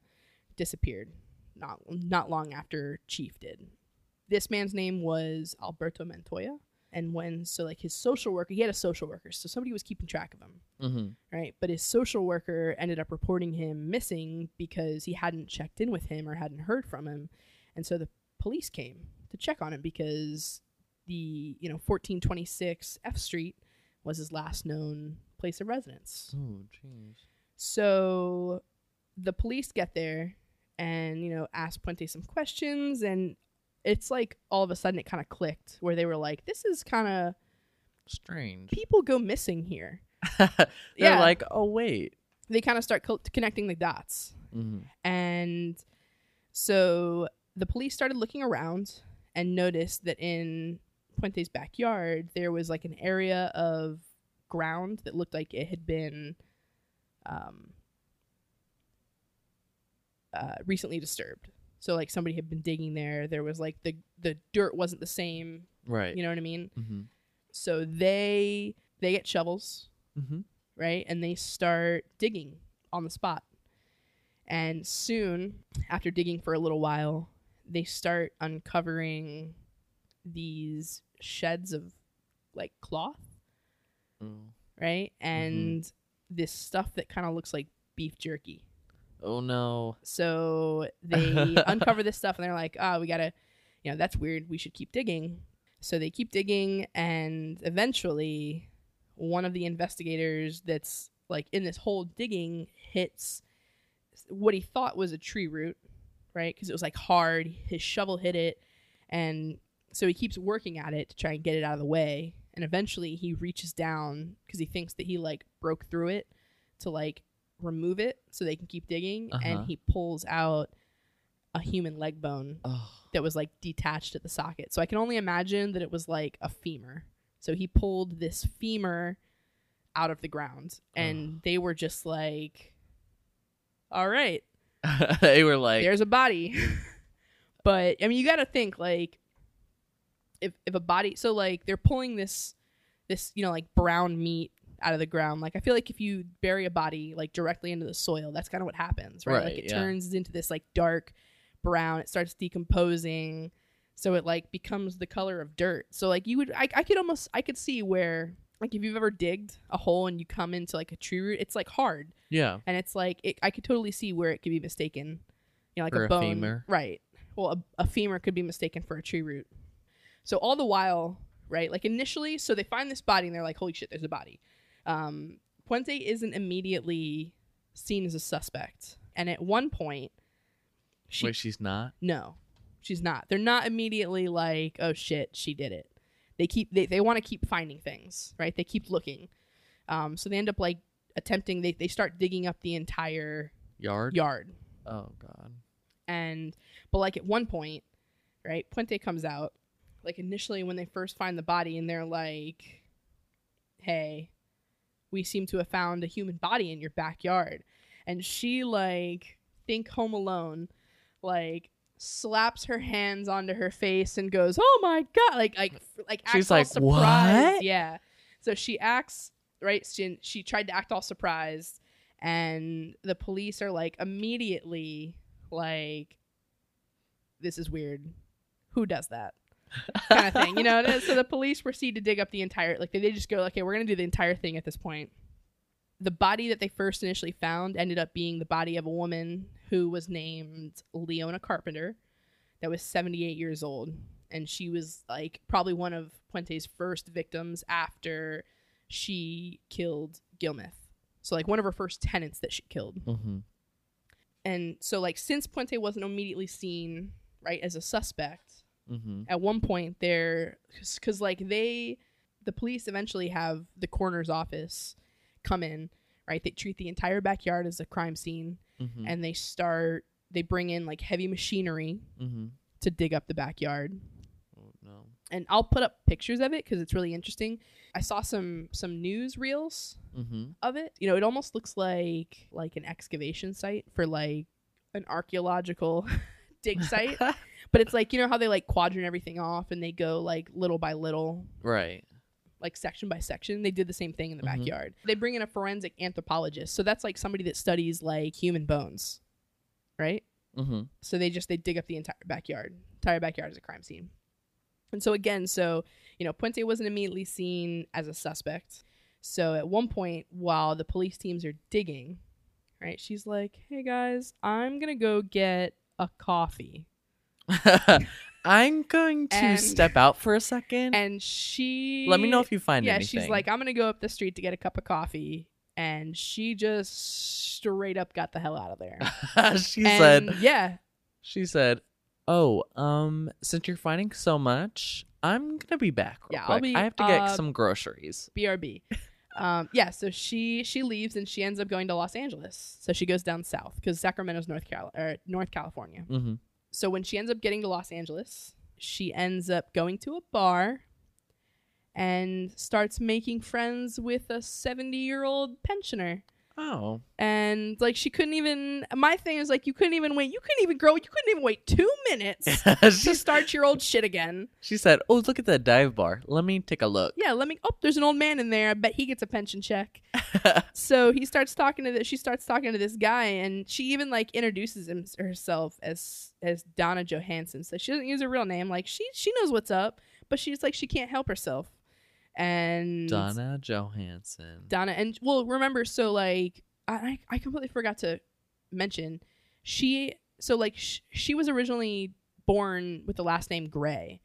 disappeared not not long after Chief did. This man's name was Alberto Montoya. And when so like his social worker, he had a social worker, so somebody was keeping track of him, Mm-hmm. right? But his social worker ended up reporting him missing because he hadn't checked in with him or hadn't heard from him. And so the police came to check on him because the, you know, 1426 F Street was his last known place of residence. Oh, jeez. So the police get there and, you know, ask Puente some questions and it's like all of a sudden it kind of clicked where they were like, this is kind of Strange. people go missing here. They're Yeah. like, oh wait. They kind of start co- connecting the dots. hmm And so the police started looking around and noticed that in Puente's backyard, there was like an area of ground that looked like it had been um, uh, recently disturbed. So like somebody had been digging there. There was like the the dirt wasn't the same. Right. You know what I mean? hmm So they they get shovels hmm right? And they start digging on the spot. And soon, after digging for a little while, they start uncovering these sheds of like cloth, Mm. right? And this stuff that kind of looks like beef jerky. Oh no. So they uncover this stuff and they're like, oh, we gotta, you know, that's weird. We should keep digging. So they keep digging, and eventually, one of the investigators that's like in this hole digging hits what he thought was a tree root, right? Because it was like hard. His shovel hit it, and so he keeps working at it to try and get it out of the way. And eventually, he reaches down because he thinks that he like broke through it to like remove it so they can keep digging Uh-huh. and he pulls out a human leg bone Oh. that was like detached at the socket. So i can only imagine that it was like a femur. So he pulled this femur out of the ground and they were just like all right. They were like, there's a body. But i mean you gotta think like if if a body so like they're pulling this this you know like brown meat out of the ground like i feel like if you bury a body like directly into the soil that's kind of what happens right, like it yeah. turns into this like dark brown it starts decomposing so it like becomes the color of dirt so like you would i, I could almost i could see where like if you've ever digged a hole and you come into like a tree root it's like hard yeah. and it's like it, I could totally see where it could be mistaken. You know, like For a a bone, femur. right? Well, a, a femur could be mistaken for a tree root. So all the while, right? Like initially, so they find this body and they're like, "Holy shit, there's a body." Um, Puente isn't immediately seen as a suspect, and at one point, she Wait, she's not. no, she's not. They're not immediately like, "Oh shit, she did it." They keep they, they want to keep finding things, right? They keep looking. Um, so they end up like attempting. They they start digging up the entire Yard. yard, Oh god. and but like at one point, right? Puente comes out. Like initially when they first find the body, and they're like, "Hey, we seem to have found a human body in your backyard," and she like think Home Alone, like slaps her hands onto her face and goes, "Oh my god!" Like like like She's like, surprised. "What?" Yeah. So she acts right. She she tried to act all surprised, and the police are like immediately like, "This is weird. Who does that?" Kind of thing, you know. So the police proceed to dig up the entire. Like they just go, "Okay, we're gonna do the entire thing at this point." The body that they first initially found ended up being the body of a woman who was named Leona Carpenter, that was 78 years old, and she was like probably one of Puente's first victims after she killed Gillmouth. So like one of her first tenants that she killed. Mm-hmm. And so like since Puente wasn't immediately seen right as a suspect, Mm-hmm. at one point they're because like they the police eventually have the coroner's office come in right they treat the entire backyard as a crime scene Mm-hmm. and they start they bring in like heavy machinery mm-hmm. to dig up the backyard Oh no. and i'll put up pictures of it because it's really interesting i saw some some news reels Mm-hmm. of it you know it almost looks like like an excavation site for like an archaeological dig site but it's like you know how they like quadrant everything off and they go like little by little right. like section by section. They did the same thing in the Mhm. backyard. They bring in a forensic anthropologist. So that's like somebody that studies like human bones. Right? Mm-hmm. So they just they dig up the entire backyard. Entire backyard is a crime scene. And so again, so you know, Puente wasn't immediately seen as a suspect. So at one point while the police teams are digging, right, she's like, Hey guys, I'm gonna go get a coffee. I'm going to And- step out for a second. And she Let me know if you find anything. yeah, anything. she's like, I'm gonna go up the street to get a cup of coffee, and she just straight up got the hell out of there. she And, said. yeah, She said, oh, um, since you're fighting so much, I'm gonna be back. Real Yeah, I'll quick. be, I have to get uh, some groceries. BRB. um, yeah, so she she leaves and she ends up going to Los Angeles. So she goes down south because Sacramento's North Cal- or North California. Mm-hmm. So when she ends up getting to Los Angeles, she ends up going to a bar and starts making friends with a 70 year old pensioner. Oh, And like she couldn't even. My thing is like you couldn't even wait. You couldn't even grow. You couldn't even wait two minutes to she, start your old shit again. she said, "Oh, look at that dive bar. Let me take a look." Yeah, let me. Oh, there's an old man in there. I bet he gets a pension check. so he starts talking to this. She starts talking to this guy, and she even like introduces him, herself as as Donna Johansson. So she doesn't use her real name. Like she she knows what's up, but she's like she can't help herself. And Donna Johansson. Donna, and well, remember, so like I I completely forgot to mention she. So like sh- she was originally born with the last name Gray,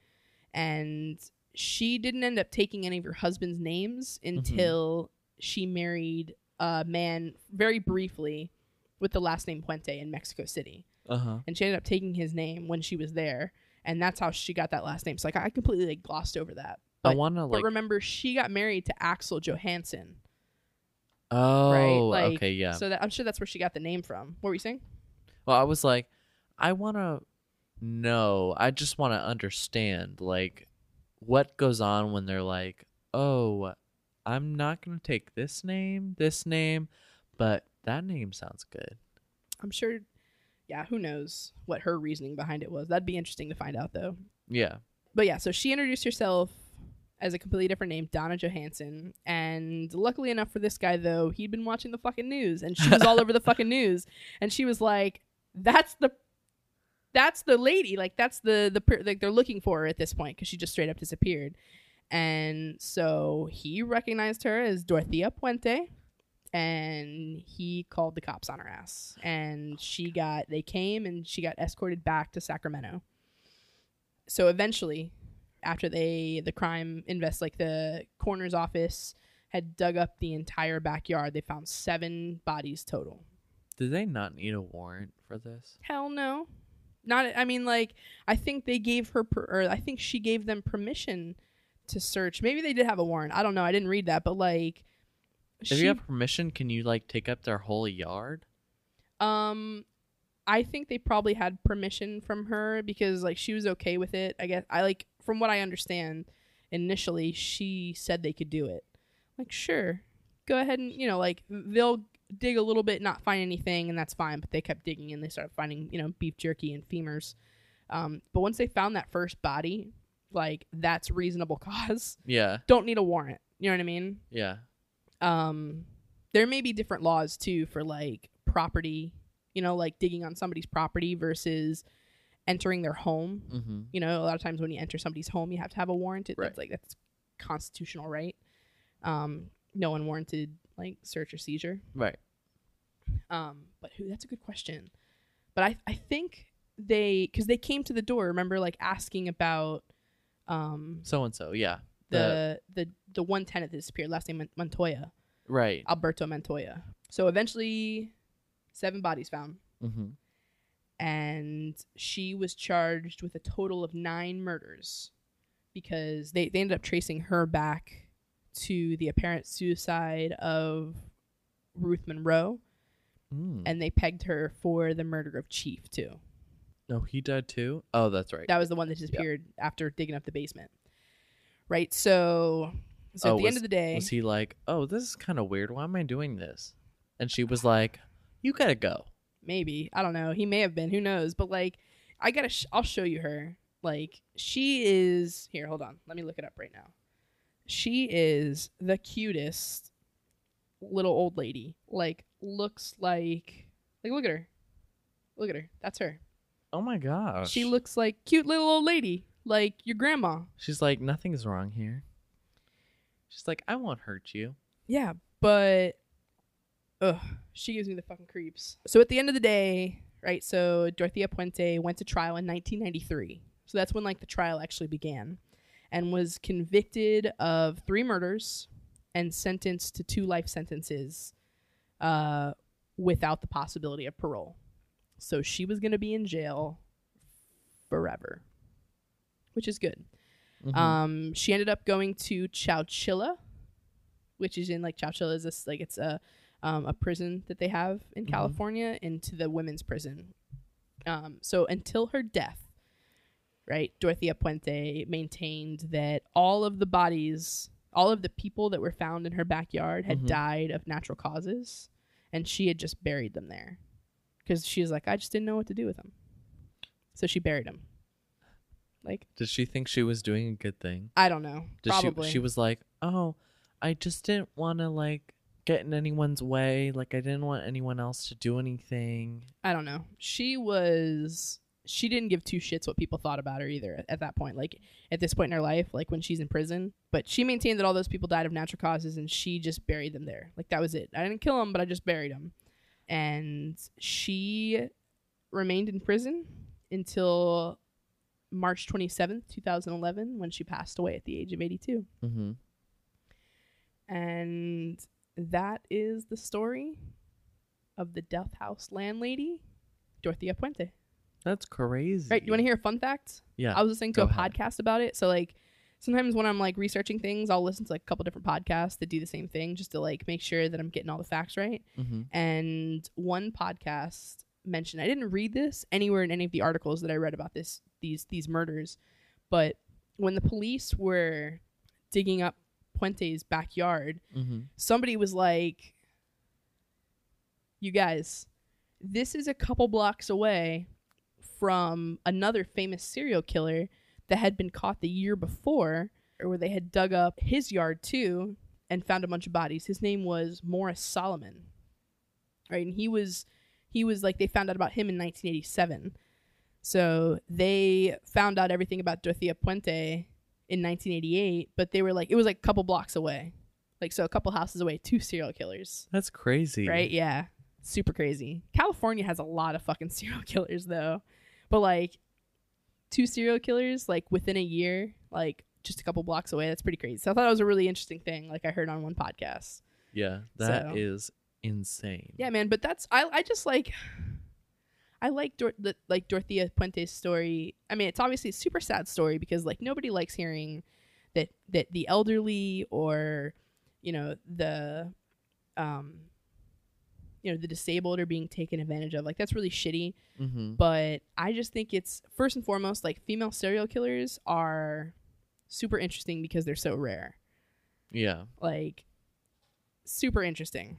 and she didn't end up taking any of her husband's names until she married a man very briefly with the last name Puente in Mexico City, Uh huh. and she ended up taking his name when she was there, and that's how she got that last name. So like I completely like, glossed over that. I want to like. But remember, she got married to Axel Johansson. oh, right? Like, okay, yeah. So that I'm sure that's where she got the name from. What were you saying? Well, I was like, I want to know. I just want to understand, like, what goes on when they're like, oh, I'm not going to take this name, this name, but that name sounds good. I'm sure. Yeah, who knows what her reasoning behind it was? That'd be interesting to find out, though. Yeah. But yeah, so she introduced herself as a completely different name, Donna Johansson. And luckily enough for this guy, though, he'd been watching the fucking news, and she was all over the fucking news, and she was like, "That's the." That's the lady, like that's the the per- like they're looking for her at this point because she just straight up disappeared, and so he recognized her as Dorothea Puente, and he called the cops on her ass, and oh she got they came and she got escorted back to Sacramento. So eventually, after they the crime invest like the coroner's office had dug up the entire backyard, they found seven bodies total. Did they not need a warrant for this? Hell no. Not I mean like I think they gave her per, or I think she gave them permission to search. Maybe they did have a warrant. I don't know. I didn't read that, but like If she you have permission, can you, like, take up their whole yard? um I think they probably had permission from her because like she was okay with it. I guess I like from what I understand initially she said they could do it. Like sure. Go ahead and you know like they'll dig a little bit not find anything and that's fine, but they kept digging and they started finding, you know, beef jerky and femurs. Um but once they found that first body, like that's reasonable cause. Yeah. Don't need a warrant. You know what I mean? Yeah. um there may be different laws too for like property you know like digging on somebody's property versus entering their home Mm-hmm. you know a lot of times when you enter somebody's home you have to have a warrant it, Right. that's like that's constitutional right um no unwarranted like search or seizure Right. um but who that's a good question but i i think they because they came to the door remember like asking about um So and so, yeah. the the the one tenant that disappeared last name montoya Right. Alberto Montoya. So eventually, seven bodies found, Mm-hmm. And she was charged with a total of nine murders because they, they ended up tracing her back to the apparent suicide of Ruth Monroe, Mm. and they pegged her for the murder of Chief, too. No, he died too. Oh, that's right. That was the one that disappeared after digging up the basement. Right? So, so Oh, at the was- end of the day. Was he like, "Oh, this is kind of weird. Why am I doing this?" And she was like, "You gotta go." Maybe i don't know he may have been who knows but like i gotta sh- i'll show you her like she is here hold on let me look it up right now she is the cutest little old lady like looks like like look at her look at her that's her Oh my gosh. she looks like cute little old lady like your grandma She's like, "Nothing's wrong here." She's like, "I won't hurt you." Yeah, but ugh, she gives me the fucking creeps. So at the end of the day, right? So Dorothea Puente went to trial in 1993. So that's when like the trial actually began, and was convicted of three murders and sentenced to two life sentences, uh, without the possibility of parole. So she was going to be in jail forever, which is good. Mhm. Um, she ended up going to Chowchilla, which is in like Chowchilla is this like it's a um, a prison that they have in Mhm. California into the women's prison. Um, so until her death, right, Dorothea Puente maintained that all of the bodies, all of the people that were found in her backyard had Mhm. died of natural causes, and she had just buried them there because she was like, I just didn't know what to do with them, so she buried them. Like Did she think she was doing a good thing? I don't know, Did probably. she she was like, "Oh, I just didn't want to like get in anyone's way. Like I didn't want anyone else to do anything." I don't know. She was she didn't give two shits what people thought about her either at, at that point. Like at this point in her life, like when she's in prison. But she maintained that all those people died of natural causes and she just buried them there. Like that was it. I didn't kill them, but I just buried them. And she remained in prison until March 27th, 2011 when she passed away at the age of 82. Mhm. And that is the story of the Death House landlady, Dorothea Puente. That's crazy. Right? Do you want to hear a fun fact? Yeah. I was listening to a ahead. podcast about it. So, like, sometimes when I'm like researching things, I'll listen to like a couple different podcasts that do the same thing just to like make sure that I'm getting all the facts right. Mhm. And one podcast mentioned, I didn't read this anywhere in any of the articles that I read about this these these murders, but when the police were digging up Puente's backyard, Mhm. somebody was like, "You guys, this is a couple blocks away from another famous serial killer that had been caught the year before, or where they had dug up his yard too and found a bunch of bodies. His name was Morris Solomon, right? And he was he was like they found out about him in 1987. So they found out everything about Dorothea Puente in 1988, but they were like it was like a couple blocks away. Like so a couple houses away, two serial killers. That's crazy. Right? Yeah. Super crazy. California has a lot of fucking serial killers though. But like two serial killers like within a year, like just a couple blocks away, that's pretty crazy. So I thought it was a really interesting thing like I heard on one podcast. Yeah, that is So- insane. Yeah, man, but that's I I just like I like Dor- the, like Dorothea Puente's story. I mean, it's obviously a super sad story because like nobody likes hearing that that the elderly or you know the um you know the disabled are being taken advantage of. Like that's really shitty. Mhm. But I just think it's first and foremost like female serial killers are super interesting because they're so rare Yeah. like super interesting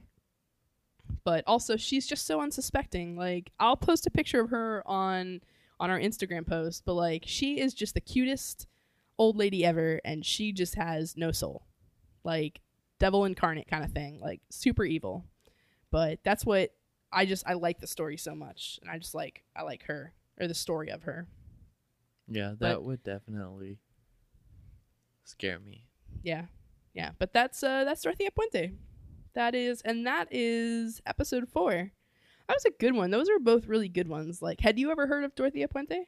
but also she's just so unsuspecting like i'll post a picture of her on on our instagram post but like she is just the cutest old lady ever and she just has no soul like devil incarnate kind of thing like super evil but that's what i just i like the story so much and i just like i like her or the story of her Yeah, that But- would definitely scare me. Yeah. Yeah. But that's uh that's Dorothea Puente. That is and that is episode four. That was a good one. Those are both really good ones. Like, had you ever heard of Dorothea Puente?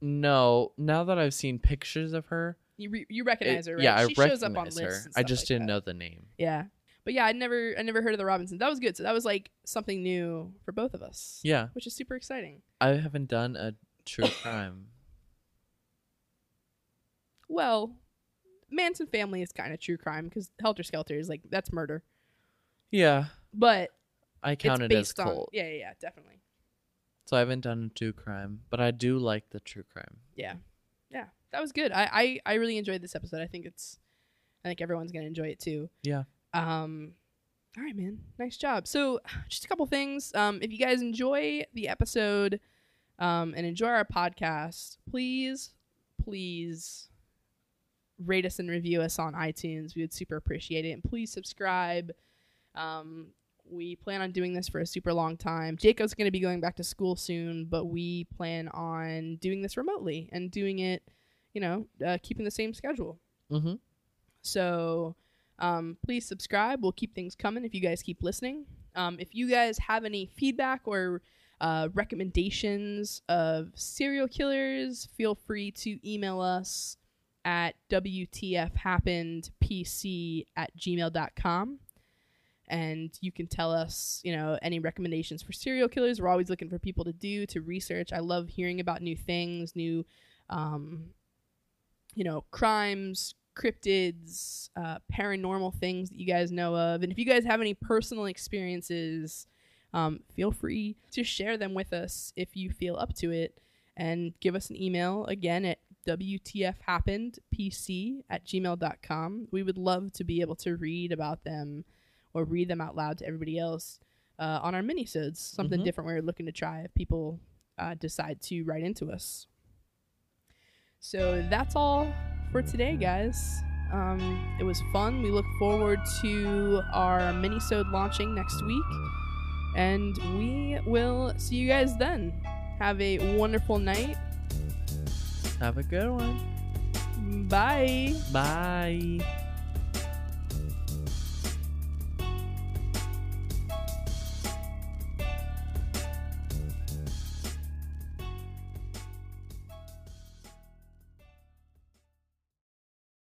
No, now that I've seen pictures of her, You re- you it- recognize her, right? yeah, I she recognize shows up on her. lists. I just like didn't that. know the name. Yeah. But yeah, I never I never heard of the Robison. That was good. So that was like something new for both of us. Yeah, Which is super exciting. I haven't done a true crime. Well, Manson family is kind of true crime because Helter Skelter is like that's murder. Yeah, But I count it as based on cult. yeah, yeah, yeah, definitely. So I haven't done a true crime, but I do like the true crime. yeah yeah that was good I, I i really enjoyed this episode i think it's i think everyone's gonna enjoy it too Yeah. um all right man nice job so just a couple things um if you guys enjoy the episode um and enjoy our podcast please please rate us and review us on itunes we would super appreciate it and please subscribe um we plan on doing this for a super long time. Jacob's going to be going back to school soon, but we plan on doing this remotely and doing it, you know, uh, keeping the same schedule. Mm-hmm. So um, please subscribe. We'll keep things coming if you guys keep listening. Um, if you guys have any feedback or uh, recommendations of serial killers, feel free to email us at WTFHappenedPC at gmail.com. and you can tell us, you know, any recommendations for serial killers. We're always looking for people to do to research. I love hearing about new things, new, um, you know, crimes, cryptids, uh, paranormal things that you guys know of. And if you guys have any personal experiences, um, feel free to share them with us if you feel up to it. And give us an email again at WTFHappenedPC at gmail.com. We would love to be able to read about them or read them out loud to everybody else uh, on our minisodes. Something Mhm. different we're looking to try if people uh, decide to write into us. So that's all for today, guys. Um, it was fun. We look forward to our minisode launching next week, and we will see you guys then. Have a wonderful night. Have a good one. Bye. Bye.